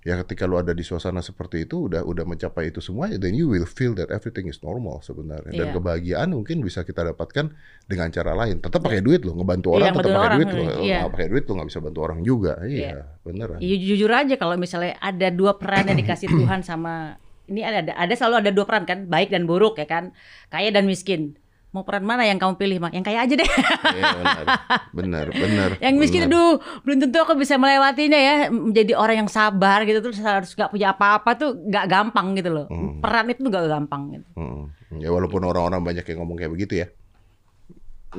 ya ketika lu ada di suasana seperti itu udah udah mencapai itu semua, then you will feel that everything is normal sebenarnya. Dan Iya. kebahagiaan mungkin bisa kita dapatkan dengan cara lain. Tetap pakai duit lo, ngebantu orang Iya, tetap pakai duit lo. iya. Nggak pakai duit lo nggak bisa bantu orang juga. Iya, Iya. beneran. Ya, jujur aja kalau misalnya ada dua peran yang dikasih Tuhan sama ini ada ada ada selalu ada dua peran kan, baik dan buruk ya kan, kaya dan miskin. Mau peran mana yang kamu pilih, Mak? Yang kaya aja deh. Iya, benar. Benar, benar. yang miskin benar. aduh, belum tentu aku bisa melewatinya ya. Menjadi orang yang sabar gitu terus harus gak punya apa-apa tuh gak gampang gitu loh. Hmm. Peran itu gak gampang gitu. Mm. Ya walaupun orang-orang banyak yang ngomong kayak begitu ya.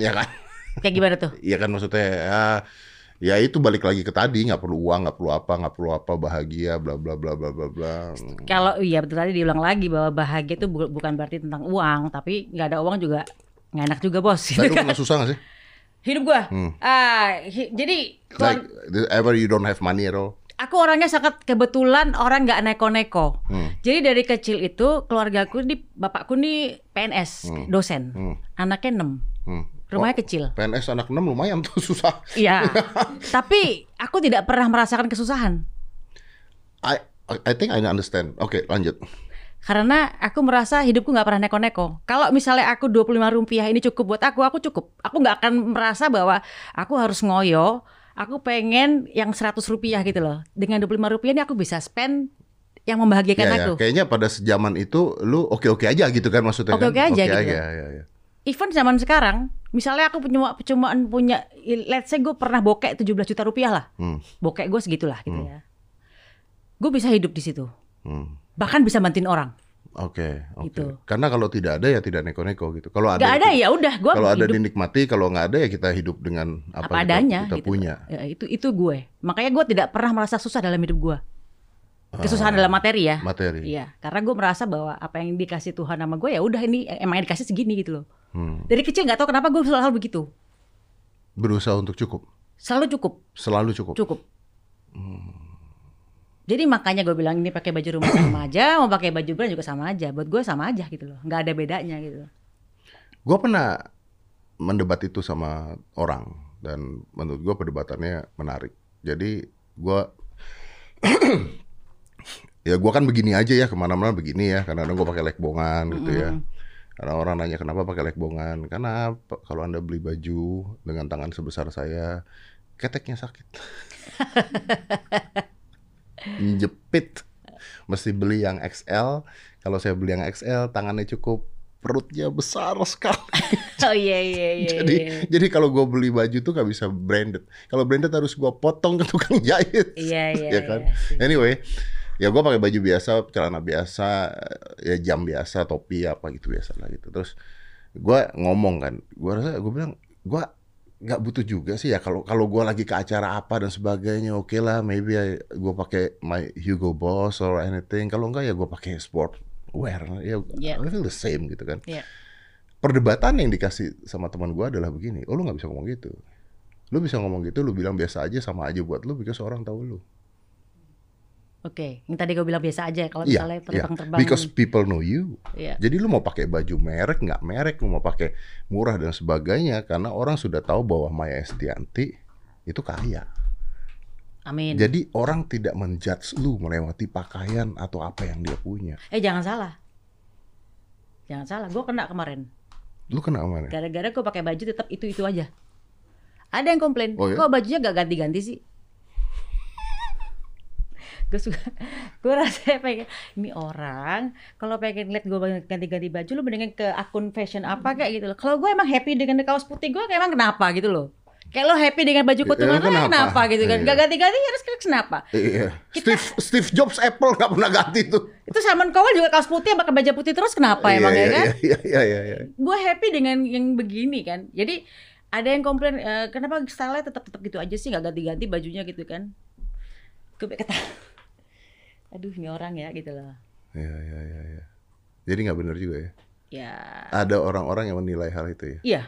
Ya kan? Kayak gimana tuh? Iya kan maksudnya ya, ya itu balik lagi ke tadi nggak perlu uang nggak perlu apa nggak perlu apa bahagia bla bla bla bla bla bla. Kalau iya betul tadi diulang lagi bahwa bahagia itu bu- bukan berarti tentang uang, tapi nggak ada uang juga nggak enak juga bos. Tapi Gitu lu kan. pernah susah gak sih? Hidup gua, Hmm. ah, hi- jadi Like ever you don't have money at all? aku orangnya sangat kebetulan orang nggak neko-neko. Hmm. Jadi dari kecil itu keluargaku di bapakku nih PNS, dosen, Hmm. anaknya 6 Hmm. Rumahnya kecil. PNS anak 6 lumayan tuh susah. Iya, tapi aku tidak pernah merasakan kesusahan I I think I understand. Oke lanjut. karena aku merasa hidupku nggak pernah neko-neko. Kalau misalnya aku 25 rupiah ini cukup buat aku, aku cukup. Aku nggak akan merasa bahwa aku harus ngoyo. Aku pengen yang 100 rupiah gitu loh. Dengan 25 rupiah ini aku bisa spend yang membahagiakan Ya, ya. aku. Kayaknya pada zaman itu lu oke oke aja gitu kan maksudnya Oke-oke kan? aja Oke gitu. ya, ya, ya. Even zaman sekarang, misalnya aku cuma cuma punya, let's say gue pernah bokek 17 juta rupiah lah, Hmm. bokek gue segitulah gitu ya. Gue bisa hidup di situ, Hmm. bahkan bisa bantuin orang. Oke, oke. Gitu. Karena kalau tidak ada ya tidak neko-neko gitu. Kalau ada, Gak ada ya udah Kalau ada dinikmati, kalau nggak ada ya kita hidup dengan apa, apa kita- adanya. kita gitu. punya. Ya, itu itu gue. Makanya gue tidak pernah merasa susah dalam hidup gue. Kesusahan dalam materi ya. Materi. Iya, karena gue merasa bahwa apa yang dikasih Tuhan sama gue ya udah ini emang dikasih segini gitu loh. Hmm. Dari kecil nggak tahu kenapa gue selalu begitu. Berusaha untuk cukup, Selalu cukup. selalu cukup. cukup. Jadi makanya gue bilang ini pakai baju rumah sama aja, mau pakai baju brand juga sama aja. Buat gue sama aja gitu loh, nggak ada bedanya gitu. Gue pernah mendebat itu sama orang dan menurut gue perdebatannya menarik. Jadi gue ya gue kan begini aja ya ke mana-mana begini ya karena gue pakai lekbongan gitu ya. Karena orang nanya kenapa pakai lekbongan? Karena kalau anda beli baju dengan tangan sebesar saya, keteknya sakit. Jepit, mesti beli yang XL. Kalau saya beli yang XL, tangannya cukup, perutnya besar sekali. Oh iya iya iya. jadi iya. jadi kalau gue beli baju tuh gak bisa branded. Kalau branded harus gue potong ke tukang jahit. Iya iya. ya kan. iya. Anyway, ya gue pakai baju biasa, celana biasa, ya jam biasa, topi apa gitu biasa lah gitu. Terus gue ngomong kan, gue rasa gue bilang gue nggak butuh juga sih ya kalau kalau gue lagi ke acara apa dan sebagainya oke lah maybe gue pakai my Hugo Boss or anything kalau enggak ya gue pakai sport wear ya Yeah. I feel the same gitu kan Iya. perdebatan yang dikasih sama teman gue adalah begini oh lu nggak bisa ngomong gitu lu bisa ngomong gitu lu bilang biasa aja sama aja buat lu because orang tahu lu Oke, yang tadi gue bilang biasa aja. Kalau Iya, misalnya iya. terbang-terbang. Because people know you. Iya. Jadi lu mau pakai baju merek nggak merek, lu mau pakai murah dan sebagainya karena orang sudah tahu bahwa Maya Estianti itu kaya. Amin. Jadi orang tidak menjudge lu melewati pakaian atau apa yang dia punya. Eh jangan salah. Jangan salah, gue kena kemarin. Lu kena mana? Gara-gara gue pakai baju tetap itu-itu aja. Ada yang komplain, Oh, ya? kok bajunya gak ganti-ganti sih? Gue suka, gue rasa pengen ini orang kalau pengen lihat gue ganti-ganti baju, lu mendingan ke akun fashion apa kayak gitu loh. Kalau gue emang happy dengan kaos putih gue, emang kenapa gitu loh? Kayak lo happy dengan baju putih Ya, mana kenapa? kenapa? gitu kan? Iya. Gak ganti-ganti harus kenapa? Iya. Steve Steve Jobs Apple nggak pernah ganti tuh. Itu Simon Cowell juga kaos putih pakai baju putih terus kenapa Iya, emang iya, ya kan? Iya iya iya iya. gue happy dengan yang begini kan jadi ada yang komplain "Eh, kenapa style tetap tetap gitu aja sih nggak ganti-ganti bajunya gitu kan gue kata aduh ini orang ya gitu loh Iya iya iya iya. Jadi nggak benar juga ya. ya Ada orang-orang yang menilai hal itu ya. iya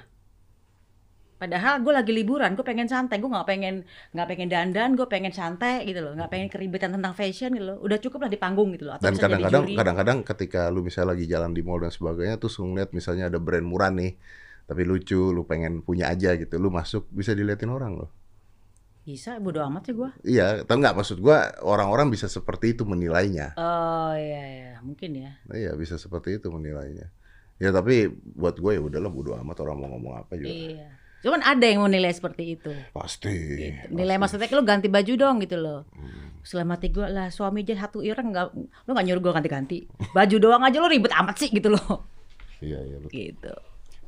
padahal gue lagi liburan gue pengen santai gue nggak pengen nggak pengen dandan gue pengen santai gitu loh nggak pengen keribetan tentang fashion gitu loh udah cukup lah di panggung gitu loh atau Dan kadang-kadang kadang-kadang ketika lu misalnya lagi jalan di mall dan sebagainya terus ngeliat misalnya ada brand murah nih. tapi lucu, lu pengen punya aja gitu, lu masuk bisa diliatin orang loh. Bisa, bodo amat sih gua. Iya, tapi nggak maksud gua orang-orang bisa seperti itu menilainya. Oh iya iya, mungkin ya. Nah, Iya, bisa seperti itu menilainya. Ya tapi buat gue ya udahlah bodo amat orang mau ngomong apa juga. Iya. Cuman ada yang mau nilai seperti itu. Pasti. Gitu. Nilai maksudnya lu ganti baju dong gitu loh. Hmm. Selama tiga lah suami aja satu ireng nggak lu nggak nyuruh gue ganti-ganti. Baju doang aja lu ribet amat sih gitu loh. Iya, iya. betul. Gitu.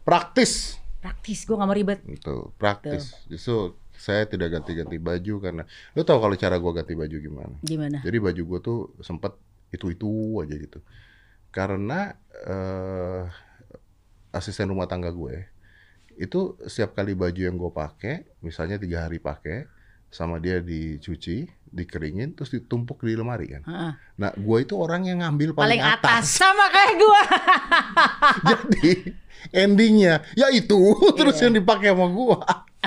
Praktis. Praktis gue nggak mau ribet. Itu praktis. Justru saya tidak ganti-ganti baju karena lu tahu kalau cara gua ganti baju gimana? Gimana? Jadi baju gua tuh sempet itu-itu aja gitu. Karena eh, asisten rumah tangga gue itu setiap kali baju yang gue pakai, misalnya tiga hari pakai, sama dia dicuci, dikeringin, terus ditumpuk di lemari kan. Heeh. Nah, gue itu orang yang ngambil Paling paling, atas sama kayak gue. Jadi endingnya ya itu terus Iya. yang dipakai sama gua.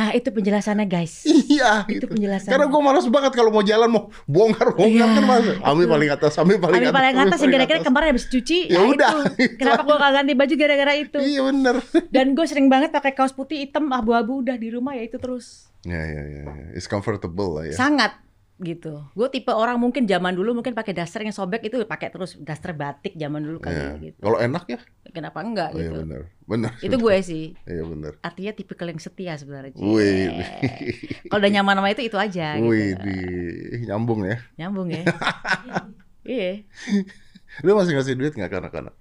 Ah itu penjelasannya guys. Iya Itu gitu. penjelasannya. Karena gua malas banget kalau mau jalan mau bongkar-bongkar Iya, kan mas. Ambil paling atas, ambil paling atas. paling atas yang kira-kira kemarin habis cuci. Ya nah udah. itu. Kenapa gue gak ganti baju gara-gara itu? Iya bener. Dan gue sering banget pakai kaos putih hitam abu-abu udah di rumah ya itu terus. Ya ya ya. ya. It's comfortable lah ya. Sangat gitu. Gue tipe orang mungkin zaman dulu mungkin pakai daster yang sobek itu pakai terus daster batik zaman dulu kali Iya. gitu. Kalau enak ya? Kenapa enggak Oh, iya gitu? bener. Bener. Itu gue sih. Iya bener. Artinya tipe yang setia sebenarnya. Wih. Kalau udah nyaman sama itu itu aja gitu. Wih di nyambung ya. Nyambung ya. Iya. Lu masih ngasih duit nggak ke anak-anak?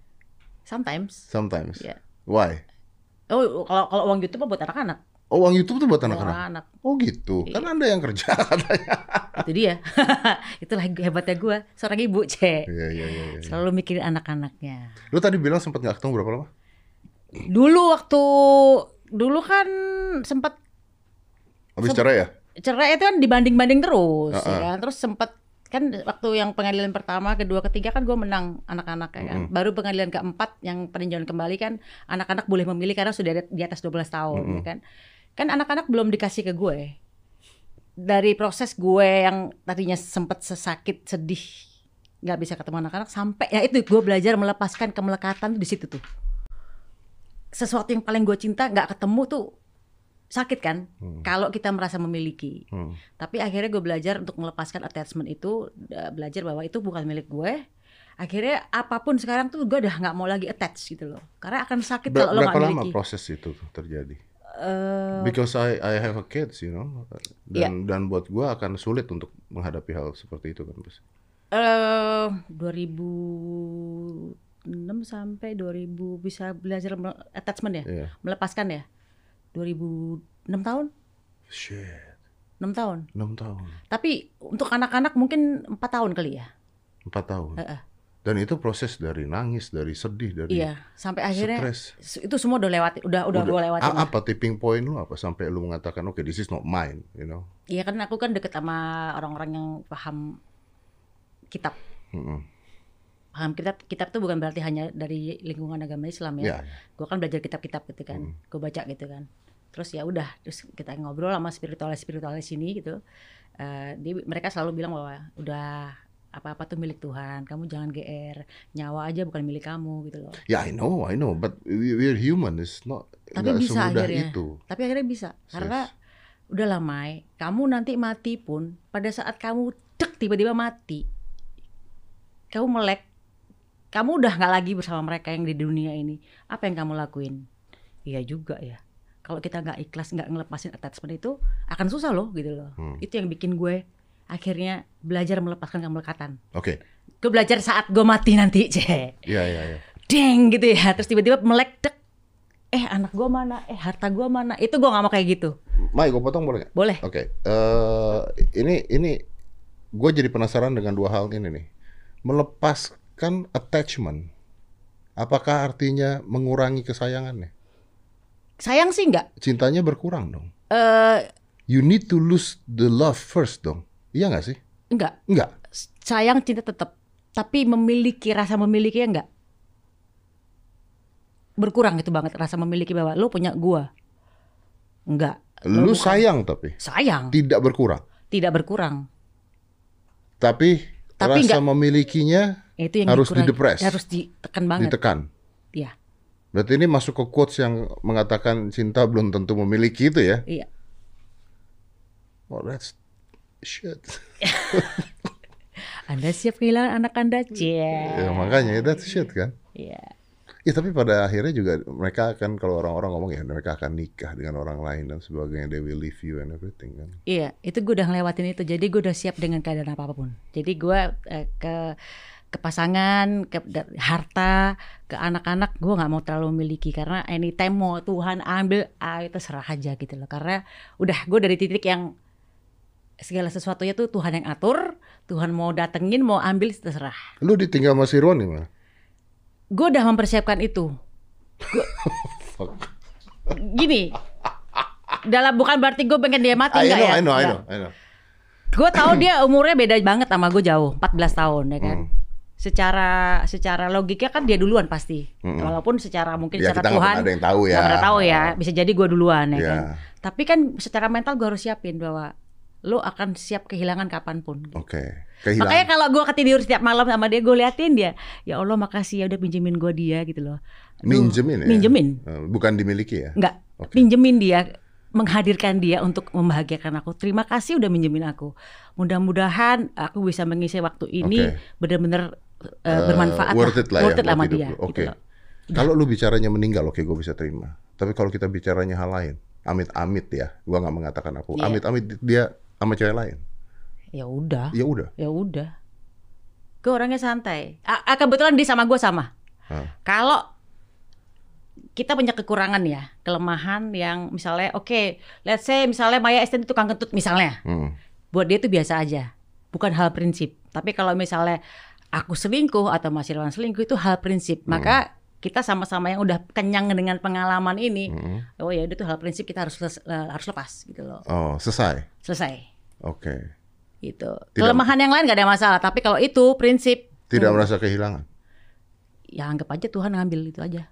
Sometimes. Sometimes. Iya. Why? Oh, kalau kalau uang YouTube buat anak-anak. Oh uang YouTube tuh buat anak-anak. anak. Oh gitu. Iya. Kan anda yang kerja katanya. Itu dia. Itulah hebatnya gue. Seorang ibu, Cek. Iya iya iya. iya. Selalu mikirin anak-anaknya. Lu tadi bilang sempat nggak ketemu berapa lama? Dulu waktu dulu kan sempat Habis cerai ya? cerai itu kan dibanding-banding terus ya Heeh. kan. Terus sempat kan waktu yang pengadilan pertama, kedua, ketiga kan gue menang anak-anak ya kan. Baru pengadilan keempat yang peninjauan kembali kan anak-anak boleh memilih karena sudah di- atas 12 tahun ya kan. Kan anak-anak belum dikasih ke gue. Dari proses gue yang tadinya sempat sesakit, sedih, nggak bisa ketemu anak-anak sampai ya itu gue belajar melepaskan kemelekatan di situ tuh. Sesuatu yang paling gue cinta nggak ketemu tuh sakit kan kalau kita merasa memiliki. Hmm. Tapi akhirnya gue belajar untuk melepaskan attachment itu, da- belajar bahwa itu bukan milik gue. Akhirnya apa pun sekarang tuh gue udah nggak mau lagi attach gitu loh. Karena akan sakit Ber- kalau lo berapa nggak lama miliki. proses itu terjadi? Eh, Because I I have a kids, you know. Dan dan buat gua akan sulit untuk menghadapi hal seperti itu kan, Bos. eh 2006 sampai 2000 bisa belajar me- attachment ya, Iya. melepaskan ya. 2006 tahun, Shit. 6 tahun. 6 tahun. Tapi untuk anak-anak mungkin empat tahun kali ya. 4 tahun. Heeh. Dan itu proses dari nangis, dari sedih, dari Iya, sampai akhirnya stres. s- itu semua udah lewati, udah udah, gue lewatin. A- apa tipping point lu apa sampai lu mengatakan oke this is not mine, you know. Iya kan aku kan deket sama orang-orang yang paham kitab. Mm-mm. Paham kitab, kitab tuh bukan berarti hanya dari lingkungan agama Islam Ya, ya. Gue kan belajar kitab-kitab gitu kan, gue baca gitu kan. Terus ya udah, terus kita ngobrol sama spiritualis spiritualis sini gitu. Eh, dia, mereka selalu bilang bahwa udah apa-apa tuh milik Tuhan, kamu jangan GR, nyawa aja bukan milik kamu gitu loh. ya I know, I know, but we, we're human, it's not Tapi bisa semudah akhirnya. itu. Tapi akhirnya bisa, karena udah lama kamu nanti mati pun pada saat kamu dek tiba-tiba mati, kamu melek, kamu udah nggak lagi bersama mereka yang di dunia ini. Apa yang kamu lakuin? Iya juga ya. Kalau kita nggak ikhlas nggak ngelepasin attachment itu akan susah loh gitu loh. Hmm. Itu yang bikin gue akhirnya belajar melepaskan kemelekatan. Oke. Gue belajar saat gue mati nanti, cek. Iya, iya, iya. Deng gitu ya. Terus tiba-tiba melek dek. Eh anak gue mana? Eh harta gue mana? Itu gue nggak mau kayak gitu. Mai, gue potong boleh nggak? Boleh. Oke, eh ini ini gue jadi penasaran dengan dua hal ini nih. Melepaskan attachment, apakah artinya mengurangi kesayangannya? Sayang sih nggak. Cintanya berkurang dong. Eh You need to lose the love first dong. Iya nggak sih? nggak. Enggak. Sayang cinta tetap. Tapi memiliki rasa memiliki nggak. Berkurang itu banget rasa memiliki bahwa lo punya gua. Enggak. Lu sayang tapi Sayang. tidak berkurang. Tidak berkurang. Tapi, Tapi rasa nggak- memilikinya Itu yang Harus didepres. Harus ditekan banget. ditekan. Iya. Berarti ini masuk ke quotes yang mengatakan cinta belum tentu memiliki itu ya? Iya. Oh, that's shit. Anda siap kehilangan anak Anda? Cie. Ya, makanya that's shit kan? Iya. Ya tapi pada akhirnya juga mereka akan kalau orang-orang ngomong ya mereka akan nikah dengan orang lain dan sebagainya. They will leave you and everything kan. Iya, itu gue udah ngelewatin itu. Jadi gue udah siap dengan keadaan apa pun. Jadi gue eh, ke ke pasangan, ke harta, ke anak-anak gue nggak mau terlalu memiliki karena anytime mau Tuhan ambil, ah itu serah aja gitu loh. Karena udah gue dari titik yang segala sesuatunya tuh Tuhan yang atur, Tuhan mau datengin, mau ambil terserah. Lu ditinggal sama si Ron mana? Gue udah mempersiapkan itu. Fuck. Gini, dalam bukan berarti gue pengen dia mati I enggak know, ya? I know, I Enggak. know, I know. Gue tahu dia umurnya beda banget sama gue jauh, 14 tahun ya kan. Hmm. Secara secara logika kan dia duluan pasti. Mm-mm. Walaupun secara mungkin Ya secara kita Tuhan ada yang tahu ya. tahu ya. Bisa jadi gue duluan ya, Ya. kan. Tapi kan secara mental gue harus siapin bahwa lo akan siap kehilangan kapan pun. Oke. Kehilangan. Makanya kalau gue ketidur setiap malam sama dia gue liatin dia, ya Allah makasih ya udah pinjemin gue dia gitu loh. Aduh, Minjemin ya? Minjemin, Eh, Bukan dimiliki ya? enggak. Oke. Pinjemin dia, menghadirkan dia untuk membahagiakan aku. Terima kasih udah minjemin aku. Mudah-mudahan aku bisa mengisi waktu ini Oke. benar-benar uh, Eh, bermanfaat worth it lah ya worth it buat sama hidup dia. Oke. Gitu loh. Kalau lu bicaranya meninggal, oke gue bisa terima. Tapi kalau kita bicaranya hal lain, amit-amit ya, gua nggak mengatakan aku. Iya. Amit-amit dia sama cewek lain. Ya udah, Ya udah. ya udah. Gue orangnya santai. Ah, kebetulan dia sama gue sama. Kalau kita punya kekurangan ya, kelemahan yang misalnya, oke, let's say misalnya Maya Estendi tukang kentut misalnya, Hmm. buat dia itu biasa aja, bukan hal prinsip. Tapi kalau misalnya aku selingkuh atau Mas Irwan selingkuh itu hal prinsip, maka kita sama-sama yang udah kenyang dengan pengalaman ini, Hmm. oh ya itu hal prinsip kita harus harus lepas gitu loh, Oh, selesai. selesai Oke. gitu. Tidak- Kelemahan yang lain gak ada masalah, tapi kalau itu prinsip, Tidak merasa kehilangan. ya anggap aja Tuhan ngambil itu aja.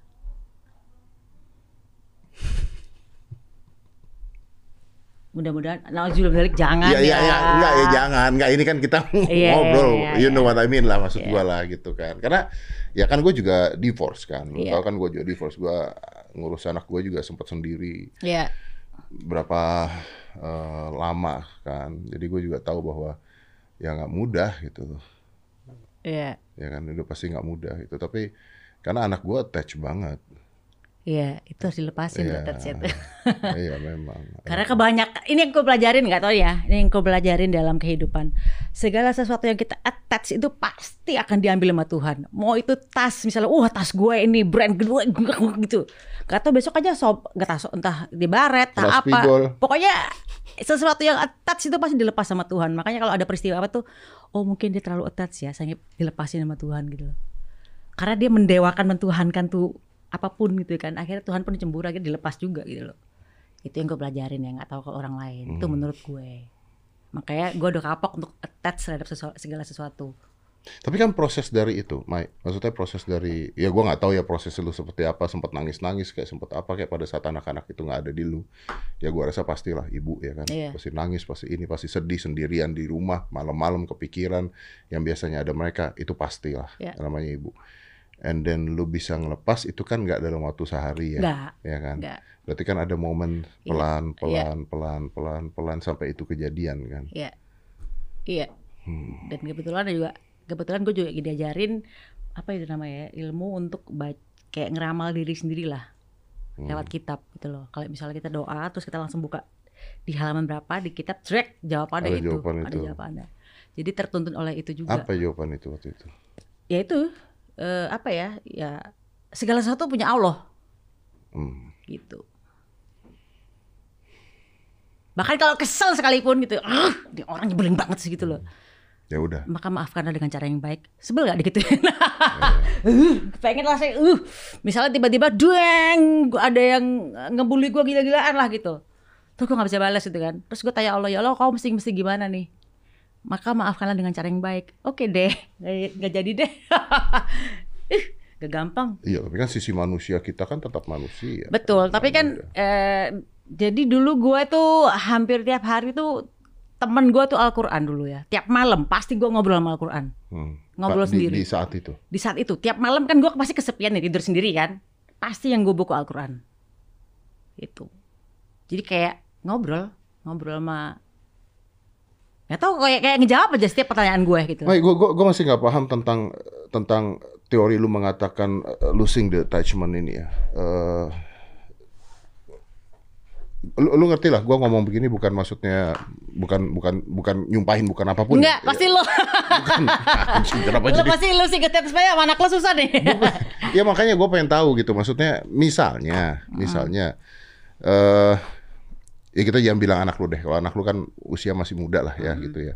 Mudah-mudahan, nah balik jangan Iya, iya, ya. iya, enggak ya jangan, enggak ini kan kita Iya, ngobrol, iya, you iya. know what I mean lah maksud Iya. gua lah gitu kan. Karena ya kan gue juga divorce kan, lu Iya. tahu kan gue juga divorce, gua ngurus anak gue juga sempat sendiri Iya, berapa eh, lama kan. Jadi gue juga tahu bahwa ya nggak mudah gitu, iya, ya kan udah pasti nggak mudah gitu. Tapi karena anak gue attach banget, iya, itu harus dilepasin Iya. tuh it. iya memang. Karena kebanyakan ini yang gue pelajarin nggak tahu ya, ini yang gue pelajarin dalam kehidupan. Segala sesuatu yang kita attach itu pasti akan diambil sama Tuhan. Mau itu tas misalnya, wah tas gue ini brand gue gitu. Gak tau besok aja sob, gak tahu entah di baret, entah apa. spigol. Pokoknya sesuatu yang attach itu pasti dilepas sama Tuhan. Makanya kalau ada peristiwa apa tuh, oh mungkin dia terlalu attach ya, saya dilepasin sama Tuhan gitu loh. Karena dia mendewakan, mentuhankan tuh apa pun gitu kan. Akhirnya Tuhan pun cemburu, akhirnya dilepas juga gitu loh itu yang gue pelajarin ya nggak tahu ke orang lain itu Hmm. menurut gue makanya gue udah kapok untuk attach terhadap sesu- segala sesuatu Tapi kan proses dari itu, Mai. Maksudnya proses dari, ya gua nggak tahu ya proses lu seperti apa, sempat nangis-nangis kayak sempat apa kayak pada saat anak-anak itu nggak ada di lu. Ya gua rasa pastilah ibu ya kan, Iya. pasti nangis, pasti ini, pasti sedih sendirian di rumah, malam-malam kepikiran yang biasanya ada mereka, itu pastilah Iya. namanya ibu. And then lu bisa ngelepas itu kan nggak dalam waktu sehari ya, nggak ya kan. nggak Berarti kan ada momen Iya. pelan, pelan, pelan, pelan, pelan sampai itu kejadian kan. iya iya Hmm. dan kebetulan ada juga kebetulan gue juga diajarin apa itu namanya ya, ilmu untuk kayak ngeramal diri sendiri lah Hmm. lewat kitab gitu loh kalau misalnya kita doa terus kita langsung buka di halaman berapa di kitab track jawabannya Ada itu jawaban ada itu. jawabannya jadi tertuntun oleh itu juga Apa jawaban itu waktu itu? ya itu eh, apa ya ya segala sesuatu punya Allah Hmm. gitu. Bahkan kalau kesel sekalipun gitu, ah, ini orang nyebelin banget sih gitu loh. Ya udah. Maka maafkanlah dengan cara yang baik. Sebel gak digituin? uh, pengen lah saya, uh, misalnya tiba-tiba dueng, ada yang ngebully gue gila-gilaan lah gitu. Terus gue gak bisa balas gitu kan. Terus gue tanya Allah, ya Allah kau mesti mesti gimana nih? Maka maafkanlah dengan cara yang baik. Oke deh, gak, gak jadi deh. Ih, gak gampang. Iya, tapi kan sisi manusia kita kan tetap manusia. Betul, tapi kan eh, jadi dulu gue tuh hampir tiap hari tuh temen gue tuh Al-Quran dulu ya. Tiap malam pasti gue ngobrol sama Al-Quran. Hmm. ngobrol di- sendiri. Di, saat itu. Di saat itu, tiap malam kan gue pasti kesepian nih tidur sendiri kan. pasti yang gue buku Al-Quran. Itu. Jadi kayak ngobrol, ngobrol sama Gak tau kayak kayak ngejawab aja setiap pertanyaan gue gitu. Baik, gue gue masih nggak paham tentang tentang teori lu mengatakan uh, losing the attachment ini ya. Uh, lu, lu ngerti lah, gue ngomong begini bukan maksudnya bukan bukan bukan nyumpahin bukan apa pun. Enggak, pasti lo. Bukan. Anjing, Kenapa jadi? pasti lo sih ketep supaya sama anak lo susah deh. ya makanya gue pengen tahu gitu. Maksudnya misalnya, misalnya eh ya kita jangan bilang anak lu deh. Kalau anak lu kan usia masih muda lah ya gitu ya.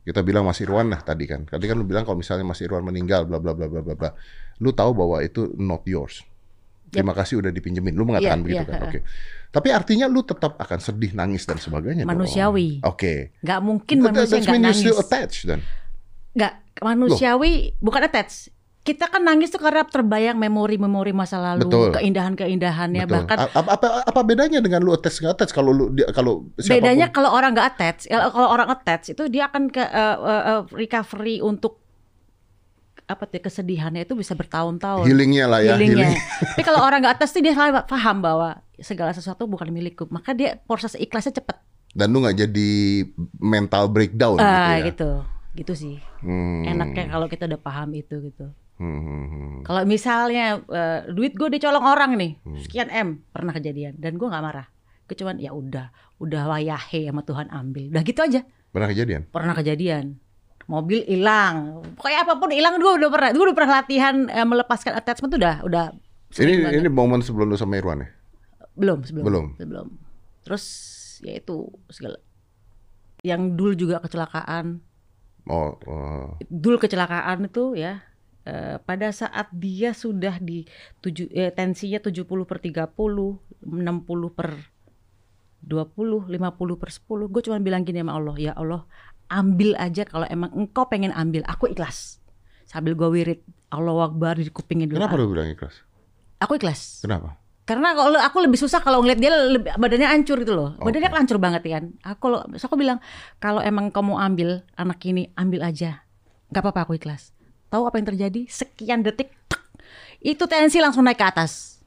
Kita bilang Mas Irwan lah tadi kan. Tadi kan lu bilang kalau misalnya Mas Irwan meninggal bla bla bla bla bla bla. Lu tahu bahwa itu not yours. Terima kasih udah dipinjemin. Lu mengatakan Iya, begitu iya, kan. Oke. Tapi artinya lu tetap akan sedih, nangis dan sebagainya. Manusiawi. Oke. Gak mungkin That- manusia That's gak when you're nangis. still attached then. Gak manusiawi, bukan attach. Kita kan nangis tuh karena terbayang memori-memori masa lalu, Betul. keindahan-keindahannya. Betul. Bahkan apa, apa apa bedanya dengan lu attach nggak attach kalau lu dia, kalau siapapun- bedanya kalau orang nggak attach, kalau kalau orang attach itu dia akan ke eh, eh, recovery untuk apa tuh kesedihannya itu bisa bertahun-tahun. healingnya lah ya healingnya. healing. Tapi kalau orang nggak attach tuh dia paham bahwa segala sesuatu bukan milikku, maka dia proses ikhlasnya cepet. dan lu nggak jadi mental breakdown Ah, gitu ya. gitu, gitu sih. Hmm. Enaknya kalau kita udah paham itu gitu. Hmm, hmm, hmm. Kalau misalnya eh, duit gue dicolong orang nih, Hmm. sekian m pernah kejadian dan gue nggak marah. Gue cuman ya udah, udah wayahe sama Tuhan ambil. Udah gitu aja. Pernah kejadian? Pernah kejadian. Mobil hilang. Pokoknya apa pun hilang gue udah pernah. Gue udah pernah latihan eh, melepaskan attachment tuh udah udah Ini banget. ini momen sebelum lu sama Irwan ya? belum sebelum Belum. sebelum. Terus ya itu segala yang dulu juga kecelakaan. Oh, oh. Dul kecelakaan itu ya eh, pada saat dia sudah di tujuh, eh, tensinya 70 per 30, 60 per 20, 50 per 10. Gue cuma bilang gini sama Allah, ya Allah ambil aja kalau emang engkau pengen ambil, aku ikhlas. Sambil gue wirid, Allah Akbar di kupingnya dulu. Kenapa lu bilang ikhlas? Aku ikhlas. Kenapa? Karena kalau aku lebih susah kalau ngeliat dia lebih, badannya hancur gitu loh. Badannya Oke. kan hancur banget kan. Aku terus aku bilang kalau emang kamu ambil anak ini ambil aja. Gak apa-apa aku ikhlas. Tahu apa yang terjadi? Sekian detik tek, itu tensi langsung naik ke atas.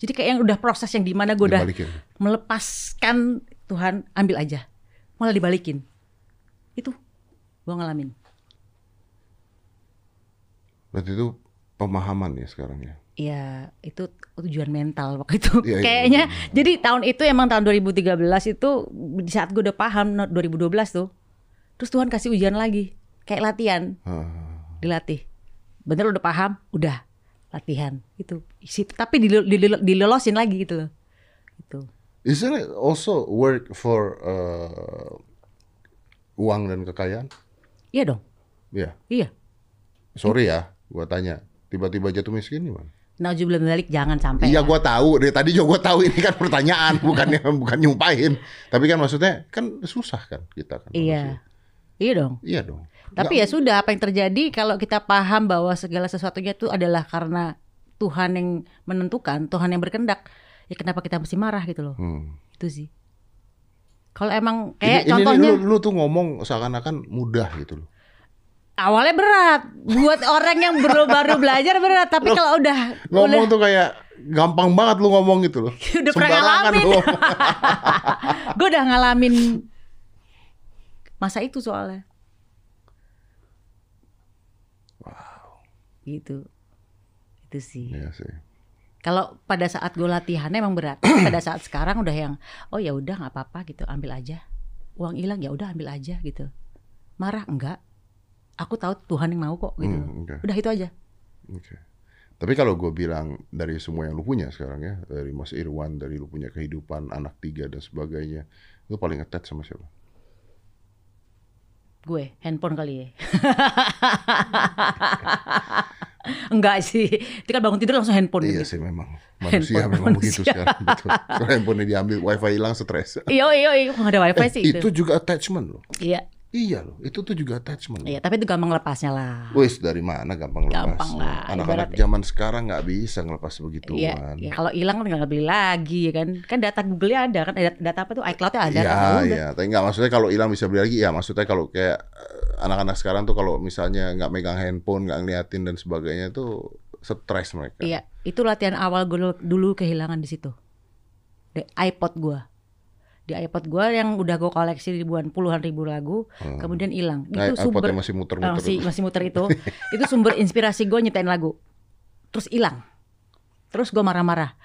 Jadi kayak yang udah proses yang di mana gue udah melepaskan Tuhan ambil aja. Malah dibalikin. Itu gue ngalamin. Berarti itu pemahaman ya sekarang ya. Iya, itu tujuan mental waktu itu. Iya, Kayaknya iya. jadi tahun itu emang tahun 2013 itu di saat gue udah paham no, 2012 tuh. Terus Tuhan kasih ujian lagi, kayak latihan, Ah. Dilatih. Bener udah paham, udah latihan itu. Isi, tapi dilol- dilol- dilolosin lagi gitu loh. Gitu. Isn't it also work for uh, uang dan kekayaan? Iya dong. Ya. Iya. Sorry ya, gua tanya. Tiba-tiba jatuh miskin gimana? Nauzubillah balik jangan sampai. Iya, lah. gua tahu. Dari tadi juga gua tahu ini kan pertanyaan, bukannya bukan nyumpahin. Tapi kan maksudnya kan susah kan kita kan. Iya. manusia. Iya dong. Iya dong. Tapi ya sudah apa yang terjadi kalau kita paham bahwa segala sesuatunya itu adalah karena Tuhan yang menentukan, Tuhan yang berkendak. Ya kenapa kita mesti marah gitu loh. Hmm. Itu sih. Kalau emang Ini, kayak ini contohnya lu, lu tuh ngomong seakan-akan mudah gitu loh. awalnya berat buat orang yang baru baru belajar berat, tapi kalau udah Ngomong udah tuh kayak gampang banget lu ngomong gitu loh. Udah pernah ngalamin. gue udah ngalamin masa itu soalnya. Gitu. Itu sih. Iya sih. Kalau pada saat gue latihan emang berat. Pada saat sekarang udah yang oh ya udah nggak apa-apa gitu, ambil aja. Uang hilang ya udah ambil aja gitu. Marah enggak? Aku tahu Tuhan yang mau kok gitu. Hmm, oke. Udah itu aja. Oke. Tapi kalau gue bilang dari semua yang lu punya sekarang ya, dari Mas Irwan, dari lu punya kehidupan, anak tiga dan sebagainya, lu paling attach sama siapa? Gue handphone kali ya. enggak sih. Itu kan bangun tidur langsung handphone Iya gitu. sih memang manusia Handphone memang begitu manusia. sekarang. Betul. Kalau handphone diambil, wifi hilang stres. Iya iya iya nggak ada wifi sih itu itu. juga attachment loh. Iya. Iya loh, itu tuh juga attachment. Iya, tapi itu gampang lepasnya lah. Wis dari mana gampang lepas? Gampang lah, Anak-anak zaman sekarang nggak bisa ngelepas begituan. Iya, ya kalau hilang kan tinggal beli lagi ya kan. Kan data Google-nya ada kan, data, data apa tuh iCloud-nya ada Iya, kan. Udah. iya. Tapi nggak maksudnya kalau hilang bisa beli lagi. Ya maksudnya kalau kayak eh, anak-anak sekarang tuh kalau misalnya nggak megang handphone, nggak ngeliatin dan sebagainya tuh stres mereka. Iya, itu latihan awal gue dulu, kehilangan di situ. Di iPod gue. Di iPod gue yang udah gue koleksi ribuan puluhan ribu lagu, kemudian hilang. Nah, Itu sumber iPodnya masih muter-muter. Masih itu. masih muter itu. itu sumber inspirasi gue nyetain lagu. Terus hilang. Terus gue marah-marah.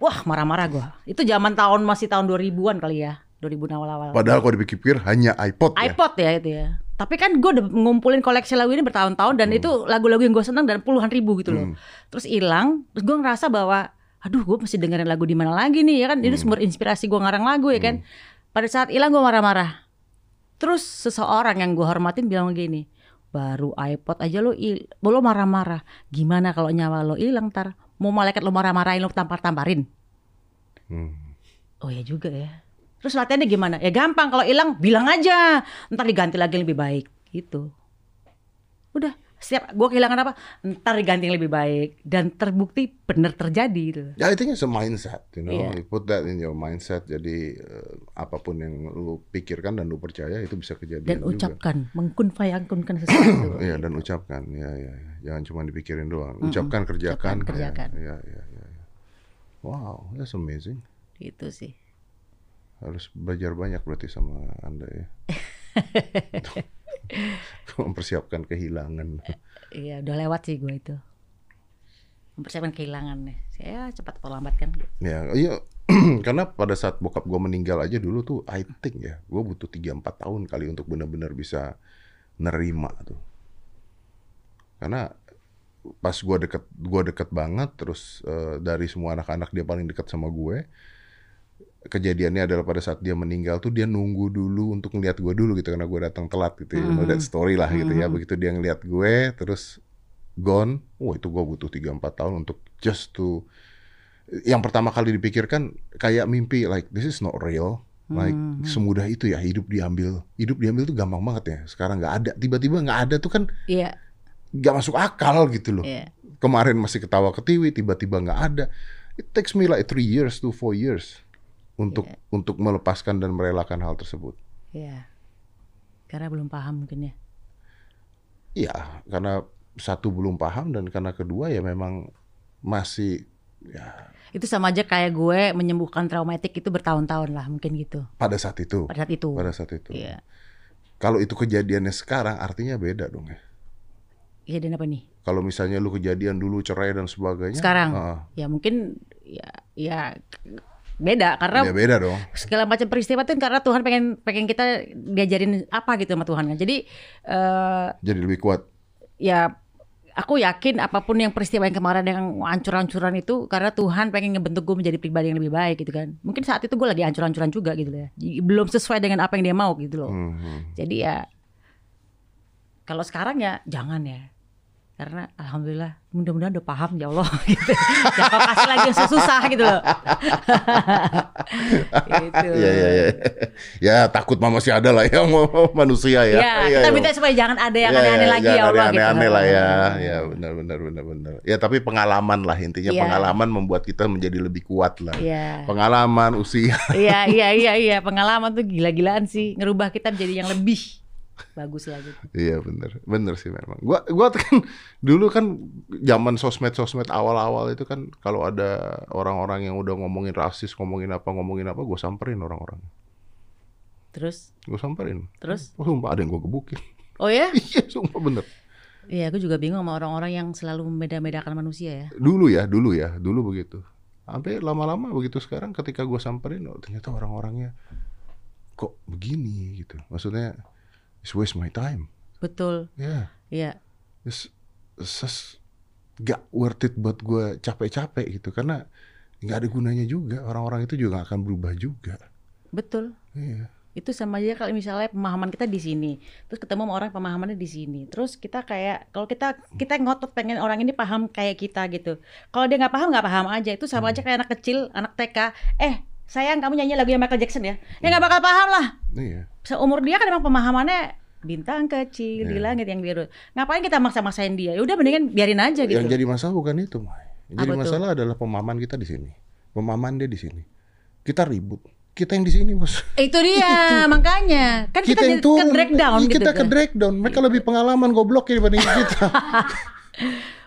Wah, marah-marah gue. Itu zaman tahun masih tahun 2000-an kali ya. 2000 awal-awal. Padahal kalau dipikir hanya iPod ya. iPod ya itu ya. Tapi kan gue udah ngumpulin koleksi lagu ini bertahun-tahun dan itu lagu-lagu yang gue senang dan puluhan ribu gitu loh. Hmm. Terus hilang, terus gue ngerasa bahwa aduh gue mesti dengerin lagu di mana lagi nih ya kan. Itu sumber inspirasi gue ngarang lagu ya kan. Pada saat hilang gue marah-marah. Terus seseorang yang gue hormatin bilang gini, baru iPod aja lo il lo marah-marah. Gimana kalau nyawa lo hilang ntar? Mau malaikat lo marah-marahin lo tampar-tamparin? Hmm. Oh ya juga ya. Terus latihannya gimana? Ya gampang kalau hilang bilang aja. Ntar diganti lagi yang lebih baik gitu. Udah setiap gue kehilangan apa ntar diganti yang lebih baik dan terbukti bener terjadi gitu. Ya, I think it's a mindset, you know. Iya. You put that in your mindset. Jadi eh, apa pun yang lu pikirkan dan lu percaya itu bisa kejadian Dan ucapkan, mengkun fayakunkan sesuatu. Iya dan ucapkan, ya ya. ya. Jangan cuma dipikirin doang. Ucapkan, kerjakan. Ucapkan, kerjakan. Ya, ya, ya, ya. Wow, that's amazing. gitu sih. Harus belajar banyak berarti sama anda ya. Mempersiapkan kehilangan. Iya udah lewat sih gue itu. Mempersiapkan kehilangan nih. Saya cepat atau lambat kan. Ya, iya. Karena pada saat bokap gue meninggal aja dulu tuh, I think ya, gue butuh 3-4 tahun kali untuk benar-benar bisa nerima tuh. Karena pas gue deket, gue deket banget, terus eh, dari semua anak-anak dia paling dekat sama gue. Kejadiannya adalah pada saat dia meninggal tuh dia nunggu dulu untuk ngeliat gue dulu gitu karena gue datang telat gitu ya, know that story lah gitu ya. Begitu dia ngeliat gue, terus gone, wah itu gue butuh 3-4 tahun untuk just to yang pertama kali dipikirkan kayak mimpi like this is not real. Like semudah itu ya hidup diambil. Hidup diambil tuh gampang banget ya. Sekarang nggak ada. Tiba-tiba nggak ada tuh kan Iya, nggak masuk akal gitu loh. Iya. kemarin masih ketawa ketiwi tiba-tiba nggak ada. It takes me like three years to four years untuk untuk melepaskan dan merelakan hal tersebut Iya. Karena belum paham mungkin ya. Iya, karena satu belum paham dan karena kedua ya memang masih ya Itu sama aja kayak gue menyembuhkan traumatik itu bertahun-tahun lah mungkin gitu. pada saat itu Pada saat itu. pada saat itu Iya. kalau itu kejadiannya sekarang artinya beda dong ya Iya dan apa nih? Kalau misalnya lu kejadian dulu cerai dan sebagainya. Sekarang heeh. ya mungkin ya ya beda karena ya beda dong. segala macam peristiwa itu karena Tuhan pengen pengen kita diajarin apa gitu sama Tuhan kan. Jadi eh Jadi lebih kuat. ya aku yakin apa pun yang peristiwa yang kemarin yang hancur-hancuran itu karena Tuhan pengen ngebentuk gue menjadi pribadi yang lebih baik gitu kan. Mungkin saat itu gue lagi hancur-hancuran juga gitu ya. Belum sesuai dengan apa yang dia mau gitu loh. Hmm. Jadi ya kalau sekarang ya jangan ya. Karena alhamdulillah mudah-mudahan udah paham ya Allah gitu. Jangan kasih lagi yang susah gitu loh. gitu. Iya iya iya. Ya takut mah masih ada lah ya manusia ya. Ya, kita iya. minta supaya jangan ada yang Iya, aneh-aneh iya, lagi jangan ya Allah ada gitu. Aneh-aneh lah ya. Ya benar benar benar benar. Ya tapi pengalaman lah intinya Iya. pengalaman membuat kita menjadi lebih kuat lah. Iya. Pengalaman usia. Iya, iya, iya, iya. Pengalaman tuh gila-gilaan sih. Ngerubah kita menjadi yang lebih bagus lagi. Iya bener, bener sih memang. Gua, gua kan dulu kan zaman sosmed sosmed awal-awal itu kan kalau ada orang-orang yang udah ngomongin rasis, ngomongin apa, ngomongin apa, gue samperin orang-orang. Terus, Gue samperin. terus. Oh, sumpah ada yang gue gebukin. Oh ya? iya, sumpah bener. Iya, aku juga bingung sama orang-orang yang selalu membeda-bedakan manusia ya. Dulu ya, dulu ya, dulu begitu. Sampai lama-lama begitu sekarang ketika gue samperin, oh, ternyata orang-orangnya kok begini gitu. Maksudnya, it's waste my time. Betul. Ya, Iya. it's, it's just gak worth it buat gue capek-capek gitu. Karena nggak ada gunanya juga. Orang-orang itu juga nggak akan berubah juga. Betul. Iya. Itu sama aja kalau misalnya pemahaman kita di sini, terus ketemu sama orang pemahamannya di sini. Terus kita kayak kalau kita kita ngotot pengen orang ini paham kayak kita gitu. Kalau dia nggak paham nggak paham aja. Itu sama aja kayak anak kecil, anak TK. Eh, sayang kamu nyanyi lagu Michael Jackson ya? Ya nggak bakal paham lah. Iya. Seumur dia kan emang pemahamannya bintang kecil di Iya. langit yang biru. Ngapain kita maksa-maksain dia? Ya udah mendingan biarin aja gitu. Yang jadi masalah bukan itu, Mai. Yang jadi Apa tuh? masalah adalah pemahaman kita di sini. Pemahaman dia di sini. Kita ribut. Kita yang di sini, Bos. Itu dia makanya kan kita, yang jadi ke drag down Iya, gitu Kita ke kan. drag down. Mereka lebih pengalaman goblok ya dibanding kita.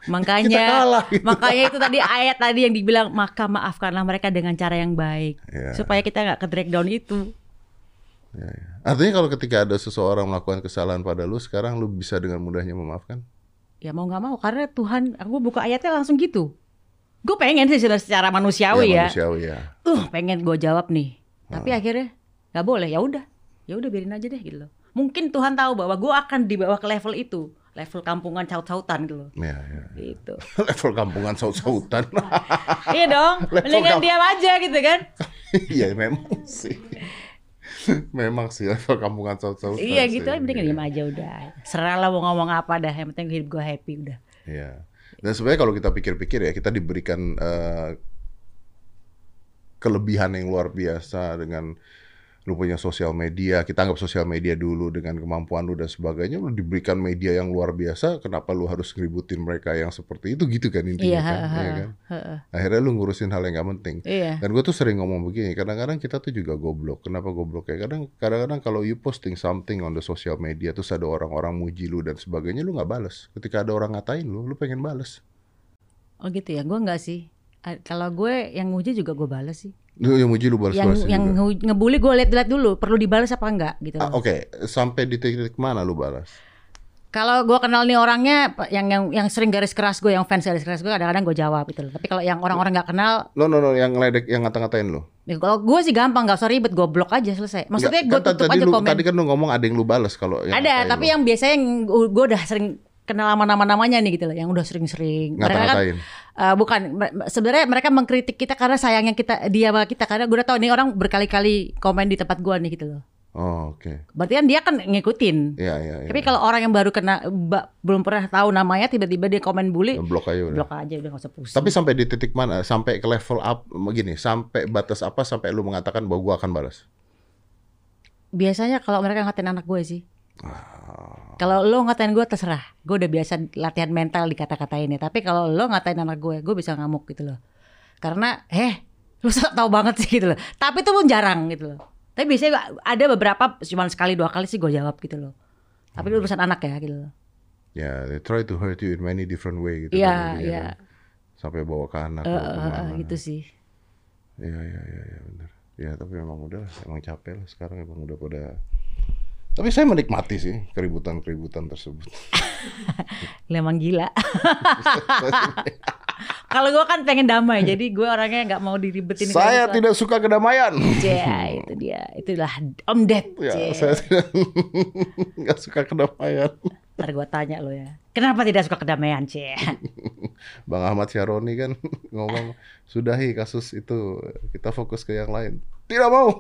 Makanya Kita kalah, gitu. makanya itu tadi ayat tadi yang dibilang maka maafkanlah mereka dengan cara yang baik Iya. supaya kita nggak ke drag down itu. Ya, ya. Artinya kalau ketika ada seseorang melakukan kesalahan pada lu, sekarang lu bisa dengan mudahnya memaafkan? Ya mau nggak mau karena Tuhan aku buka ayatnya langsung gitu. Gue pengen sih secara- secara manusiawi ya. manusiawi ya. Uh, pengen gue jawab nih. Tapi akhirnya nggak boleh. Ya udah. Ya udah biarin aja deh gitu loh. Mungkin Tuhan tahu bahwa gue akan dibawa ke level itu, level kampungan caut-cautan gitu loh. Ya, ya. Gitu. Level kampungan saut-sautan. iya dong. Level Mendingan diam aja gitu kan. Iya memang sih. memang sih level kampungan saut-sautan. iya sih. gitu aja mendingan diam aja udah. Serah lah mau ngomong apa dah. Yang penting hidup gue happy udah. Iya. Dan sebenarnya kalau kita pikir-pikir ya, kita diberikan eh, kelebihan yang luar biasa dengan lu punya sosial media. Kita anggap sosial media dulu dengan kemampuan lu dan sebagainya. Lu diberikan media yang luar biasa, kenapa lu harus ngeributin mereka yang seperti itu gitu kan intinya Iya, kan? ha, ha, Iya kan? ha, ha. Akhirnya lu ngurusin hal yang gak penting. Iya. Dan gue tuh sering ngomong begini, kadang-kadang kita tuh juga goblok. Kenapa goblok ya? Kadang kadang-kadang kalau you posting something on the social media terus ada orang-orang muji lu dan sebagainya, lu nggak bales. Ketika ada orang ngatain lu, lu pengen bales. Oh gitu ya. Gue nggak sih. Kalau gue yang nguji juga gue balas sih. Lu yang muji lu balas yang balas yang nge- ngebully gue liat-liat dulu perlu dibalas apa enggak gitu. Ah. Oke, sampai di titik mana lu balas? Kalau gue kenal nih orangnya yang yang yang sering garis keras gue, yang fans garis keras gue kadang-kadang gue jawab gitu. Tapi kalau yang orang-orang nggak kenal, No no no, yang ngeledek, yang ngata-ngatain lu. ya kalau gue sih gampang nggak usah ribet, gue blok aja selesai. Maksudnya gue kan tutup tadi aja lu, komen. Tadi kan lu ngomong ada yang lu balas kalau Ada, tapi lu. yang biasanya yang gue udah sering kenal sama nama-namanya nih gitu loh, yang udah sering-sering. Mereka kan eh, bukan sebenarnya mereka mengkritik kita karena sayangnya kita dia sama kita karena gue udah tahu nih orang berkali-kali komen di tempat gue nih gitu loh. Oh, oke. Berarti kan dia kan ngikutin. Iya, iya, iya. Tapi kalau orang yang baru kena ba- belum pernah tahu namanya tiba-tiba dia komen bully, blok aja udah. blok aja udah gak usah pusing. Tapi sampai di titik mana? Sampai ke level up begini, sampai batas apa sampai lu mengatakan bahwa gua akan balas? biasanya kalau mereka ngatain anak gue sih. Ah. Kalau lo ngatain gue terserah, gue udah biasa latihan mental dikata-katain ya. Tapi kalau lo ngatain anak gue, gue bisa ngamuk gitu loh. Karena, eh, lo tau banget sih gitu loh. Tapi itu pun jarang gitu loh. Tapi biasanya ada beberapa cuma sekali dua kali sih gue jawab gitu loh. Tapi itu urusan anak ya gitu loh. Ya, they try to hurt you in many different way gitu. Iya, kan, intinya iya. kan. Sampai bawa ke anak. Ke mana. eh, gitu sih. Iya, iya, iya, iya, benar. Ya, tapi memang udah, emang capek lah sekarang emang udah pada. Tapi saya menikmati sih keributan-keributan tersebut. Lo emang gila. Kalau gue kan pengen damai, jadi gue orangnya nggak mau diribetin. saya gitu. tidak suka kedamaian. Ya, itu dia. Itulah Om Ded. Ya, Cie. saya tidak nggak suka kedamaian. Ntar gue tanya lo ya. Kenapa tidak suka kedamaian, Cie? Bang Ahmad Syaroni kan ngomong sudahi kasus itu kita fokus ke yang lain. Tidak mau.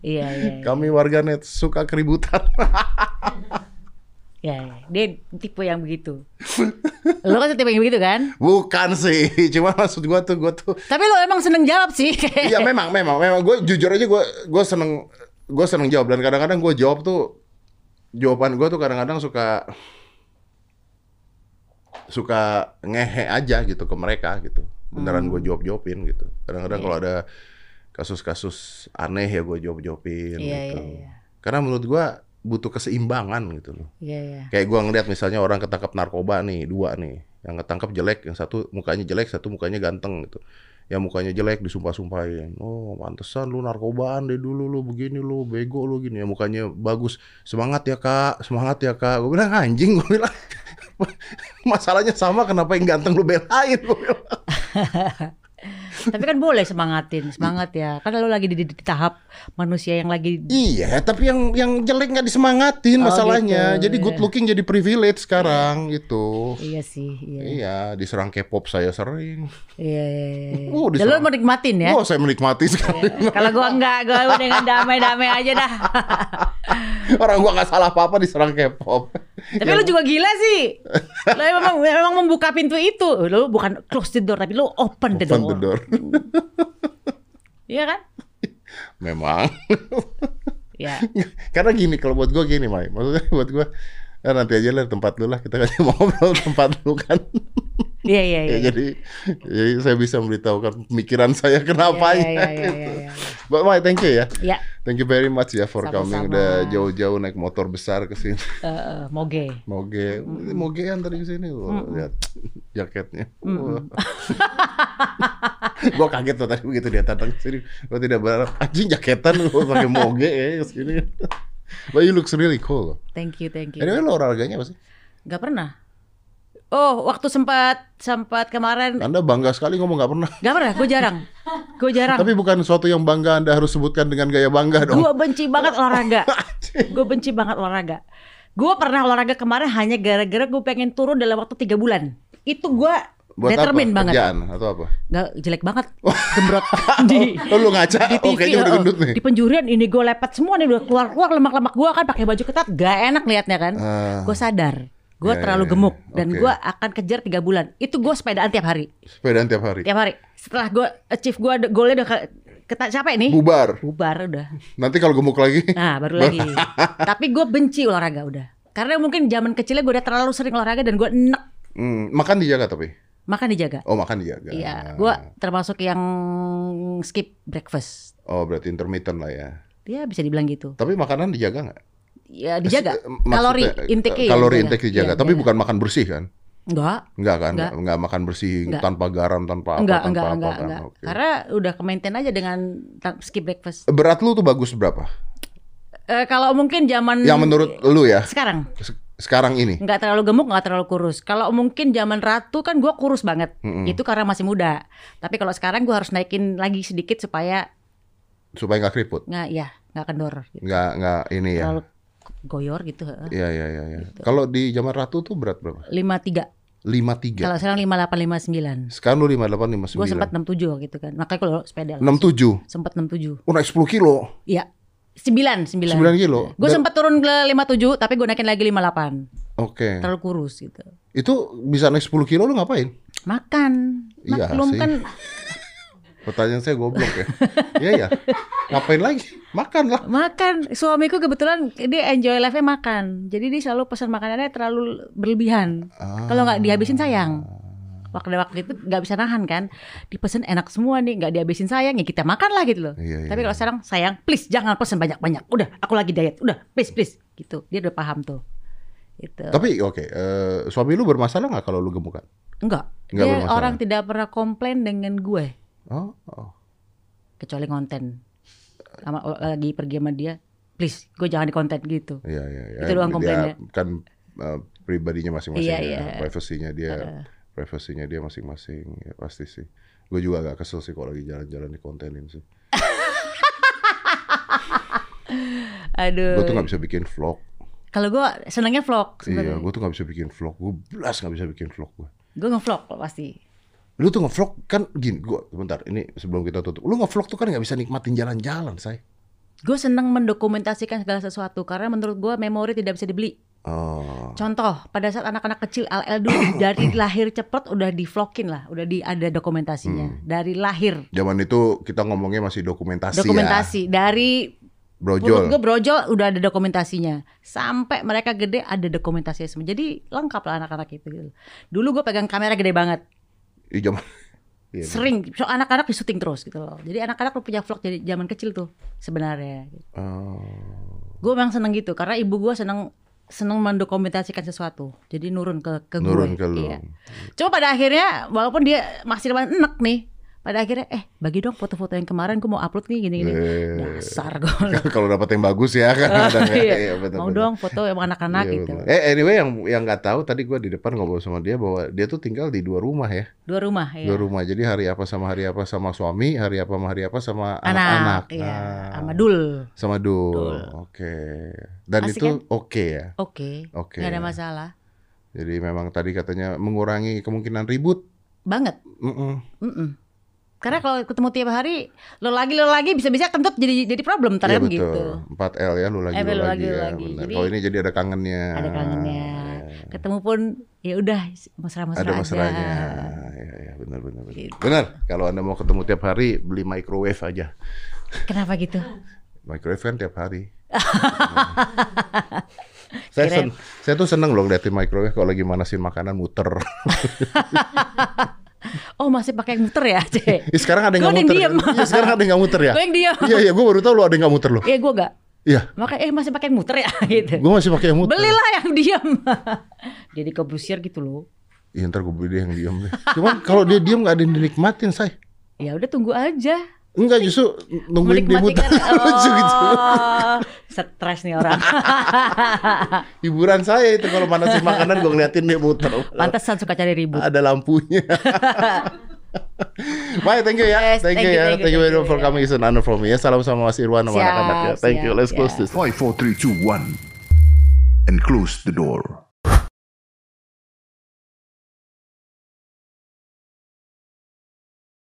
Iya, iya. Kami warganet suka keributan. Ya, ya. Dia tipe yang begitu. lo kan tipe yang begitu kan? Bukan sih, cuma maksud gua tuh gua tuh Tapi lo emang seneng jawab sih. Iya memang memang memang gue jujur aja gue gue seneng gue seneng jawab dan kadang-kadang gue jawab tuh jawaban gue tuh kadang-kadang suka suka ngehe aja gitu ke mereka gitu beneran gue jawab jawabin gitu kadang-kadang Iya. kalau ada kasus-kasus aneh ya gue jawab jawabin Iya, gitu iya, iya. karena menurut gue butuh keseimbangan gitu loh Iya, iya. Kayak gua ngeliat misalnya orang ketangkap narkoba nih, dua nih. Yang ketangkap jelek, yang satu mukanya jelek, satu mukanya ganteng gitu. Yang mukanya jelek disumpah-sumpahin. Oh, pantesan lu narkobaan deh dulu lu begini lu, bego lu gini. Yang mukanya bagus. Semangat ya, Kak. Semangat ya, Kak. Gue bilang anjing, gue bilang. Masalahnya sama kenapa yang ganteng lu belain gue bilang. Tapi kan boleh semangatin, semangat ya. Kan lo lagi di, di- di tahap manusia yang lagi Iya, tapi yang yang jelek nggak disemangatin Oh, masalahnya. gitu. Jadi good looking jadi privilege sekarang gitu. Iya sih, iya. Iya, diserang K-pop saya sering. Iya, iya, iya. Oh, Dan lo diserang. mau nikmatin ya? Wah, saya menikmati sekali. Kalau gua enggak, gua dengan damai-damai aja dah. Orang gua nggak salah apa-apa diserang K-pop. Tapi lu juga gila sih. Lo memang memang membuka pintu itu. Lo bukan close the door tapi lo open the door. Open the door. Iya kan? Memang. Ya. Karena gini, kalau buat gua gini, Mai. Maksudnya buat gua, ya nanti aja lah tempat lu lah. Kita kan mau ngobrol tempat lu kan. Iya iya iya. Ya, jadi, jadi saya bisa memberitahukan pemikiran saya kenapa Iya, ya. iya, iya, gitu. iya, But Mai, thank you ya. Ya, Thank you very much ya for Sama-sama. coming udah jauh-jauh naik motor besar ke sini. eh, eh, moge. Moge, ini mogean tadi ke sini loh. Lihat jaketnya. Wah. gua kaget tuh tadi begitu dia datang ke sini. Gua tidak berharap anjing jaketan gua pakai moge ya ke sini. But you looks really cool. Thank you, thank you. Anyway, lo olahraganya apa sih? Gak pernah. Oh, waktu sempat sempat kemarin Anda bangga sekali ngomong nggak pernah. gak pernah, gue jarang. Gue jarang. Tapi bukan suatu yang bangga Anda harus sebutkan dengan gaya bangga dong. Gue benci banget olahraga. gue benci banget olahraga. Gue pernah olahraga kemarin hanya gara-gara gue pengen turun dalam waktu tiga bulan. Itu gue Buat determin apa? banget. Kerjaan atau apa? Gak jelek banget, gembrot di Oh, lu ngaca? di Oh, TV. kayaknya udah oh, gendut nih. Di penjurian ini gue lepet semua nih udah keluar keluar lemak lemak gue kan pakai baju ketat gak enak liatnya kan. Ah. gue sadar gue Ya, terlalu ya, ya. gemuk dan Oke. gue akan kejar tiga bulan. Itu gue sepedaan tiap hari, Sepedaan tiap hari. tiap hari. Setelah gue achieve gue goalnya udah ke- keta capek nih. Bubar. Bubar udah. Nanti kalau gemuk lagi. Nah baru lagi. Tapi gue benci olahraga udah. Karena mungkin zaman kecilnya gue udah terlalu sering olahraga dan gue enek Hmm, makan dijaga tapi. Makan dijaga. Oh, makan dijaga. Iya, gue termasuk yang skip breakfast. Oh, berarti intermittent lah ya. Dia bisa dibilang gitu. Tapi makanan dijaga nggak? Ya dijaga. Eh, maksudnya, Kalori eh, intake Kalori intake dijaga, tapi bukan makan bersih kan? Enggak. Enggak kan? Enggak. Enggak, makan bersih Enggak. tanpa garam, tanpa apa, Enggak, tanpa enggak, apa enggak, kan? enggak. Oke. Karena udah ke maintain aja dengan skip breakfast. Berat lu tuh bagus berapa? Eh, kalau mungkin zaman Yang menurut lu ya, sekarang se- sekarang ini. nggak terlalu gemuk, nggak terlalu kurus. Kalau mungkin zaman ratu kan gue kurus banget. Mm-mm. Itu karena masih muda. Tapi kalau sekarang gue harus naikin lagi sedikit supaya Supaya nggak keriput. nggak ya nggak kendor. Gitu. Nggak, nggak ini ya. Terlalu goyor gitu. Iya, iya, iya. iya. Kalau di zaman ratu tuh berat berapa? Lima tiga. 53. Kalau sekarang lima delapan lima sembilan. Sekarang lu 58, 59. Gue sempat enam tujuh gitu kan. Makanya kalau sepeda 67. sempat enam tujuh. Oh, naik 10 kilo. Iya. Sembilan, sembilan. 9 kilo. Gue Dan- sempat turun ke lima tujuh, tapi gue naikin lagi lima delapan. Oke. Terlalu kurus gitu. Itu bisa naik 10 kilo lu ngapain? Makan. Iya Maklum sih. kan Pertanyaan saya goblok ya. Iya ya. Ngapain lagi? Makan lah. makan. Suamiku kebetulan dia enjoy life-nya makan. Jadi dia selalu pesan makanannya terlalu berlebihan. Ah. Kalau nggak dihabisin sayang. Waktu waktu itu nggak bisa nahan kan. Dipesan enak semua nih, nggak dihabisin sayang ya kita makan lah gitu loh. Iya, iya, Tapi kalau sekarang sayang, please jangan pesan banyak-banyak. Udah, aku lagi diet. Udah, please please gitu. Dia udah paham tuh. Gitu. Tapi oke, eh, suami lu bermasalah nggak kalau lu gemukan? Enggak. Nggak Dia bermasalah. orang tidak pernah komplain dengan gue Oh, oh. kecuali konten. Sama lagi pergi sama dia, please, gue jangan di konten gitu. Iya, iya, iya. Itu doang Dia komplainnya. Kan eh, pribadinya masing-masing Iya, ya. iya. Privasinya dia, privasinya dia masing-masing. Ya pasti sih. Gue juga agak kesel sih kalau lagi jalan-jalan di kontenin sih. Aduh. Gue tuh nggak bisa bikin vlog. Kalau gue senangnya vlog Iya, sebenarnya. gue tuh nggak bisa bikin vlog. Gue belas nggak bisa bikin vlog gue. Gue ngevlog kok pasti. Lu tuh ngevlog kan gini, gua sebentar ini sebelum kita tutup. Lu ngevlog tuh kan nggak bisa nikmatin jalan-jalan, say. Gue senang mendokumentasikan segala sesuatu karena menurut gue memori tidak bisa dibeli. Oh. Contoh, pada saat anak-anak kecil LL dulu dari lahir cepet udah di vlogin lah, udah di ada dokumentasinya Hmm. dari lahir. Zaman itu kita ngomongnya masih dokumentasi, Dokumentasi dari ya. Brojol. gue brojol udah ada dokumentasinya. Sampai mereka gede ada dokumentasinya semua. Jadi lengkap lah anak-anak itu. gitu. Dulu gue pegang kamera gede banget. Di zaman Iya, Sering. So anak-anak di syuting terus gitu loh. Jadi anak-anak punya vlog jadi zaman kecil tuh sebenarnya. Oh. Gue memang seneng gitu karena ibu gue seneng seneng mendokumentasikan sesuatu. Jadi nurun ke ke Nurun gue. ke lu. Iya. Cuma pada akhirnya walaupun dia masih enek nih, pada akhirnya eh bagi dong foto-foto yang kemarin gue mau upload nih gini-gini. Eh. Dasar gue. Kalau dapat yang bagus ya kan ada Iya. betul, mau betul. dong foto yang anak-anak Iya, gitu. betul. Eh anyway yang yang nggak tahu tadi gua di depan ngobrol sama dia bahwa dia tuh tinggal di dua rumah ya. Dua rumah ya. Dua rumah. Jadi hari apa sama hari apa sama suami, hari apa sama hari apa sama Anak, anak-anak. iya. Ah. Sama Dul. Sama Dul. Dul. Oke. Dan Asik itu kan? oke ya. Oke. Oke. Nggak ada masalah. Jadi memang tadi katanya mengurangi kemungkinan ribut. Banget. Mm-mm. Mm-mm. Karena kalau ketemu tiap hari, lo lagi lo lagi bisa-bisa kentut jadi jadi problem Iya kan betul. gitu. 4 L ya lu lagi Eh, lu lu lagi, lagi, ya. lagi. Jadi- Kalau ini jadi ada kangennya. Ada kangennya. Iya. Ketemu pun ya udah mesra-mesra Ada aja. mesranya. Ya, ya, benar benar benar. Gitu. Benar. Kalau Anda mau ketemu tiap hari beli microwave aja. Kenapa gitu? Microwave kan tiap hari. Saya, sen- saya tuh seneng loh liatin microwave kalau lagi manasin makanan muter. Oh masih pakai yang muter ya, Ce? Ya, sekarang ada yang ada muter. yang diem. Iya, sekarang ada yang nggak muter ya. Gue yang diam. Iya iya, gue baru tahu lo ada yang nggak muter lo. Iya gue gak. Iya, Makanya eh masih pakai yang muter ya gitu. gue masih pakai yang muter. Belilah yang diam. Jadi kebusir gitu loh. Iya ntar gue beli yang diam deh. Cuman kalau dia diam nggak ada yang dinikmatin say. Ya udah tunggu aja. Enggak justru nungguin dia Menikmati muter lucu gitu. Oh, stres nih orang. Hiburan saya itu kalau manasin makanan gue ngeliatin dia muter. Pantesan suka cari ribut. Ada lampunya. Bye, thank you ya. Yes, thank, thank you you, ya. thank you, Thank you very thank much for coming. It's an honor for me ya. Salam sama Mas Irwan sama anak-anak ya. Thank you. siap, Let's close this. Five, four, three, two, one, and close the door.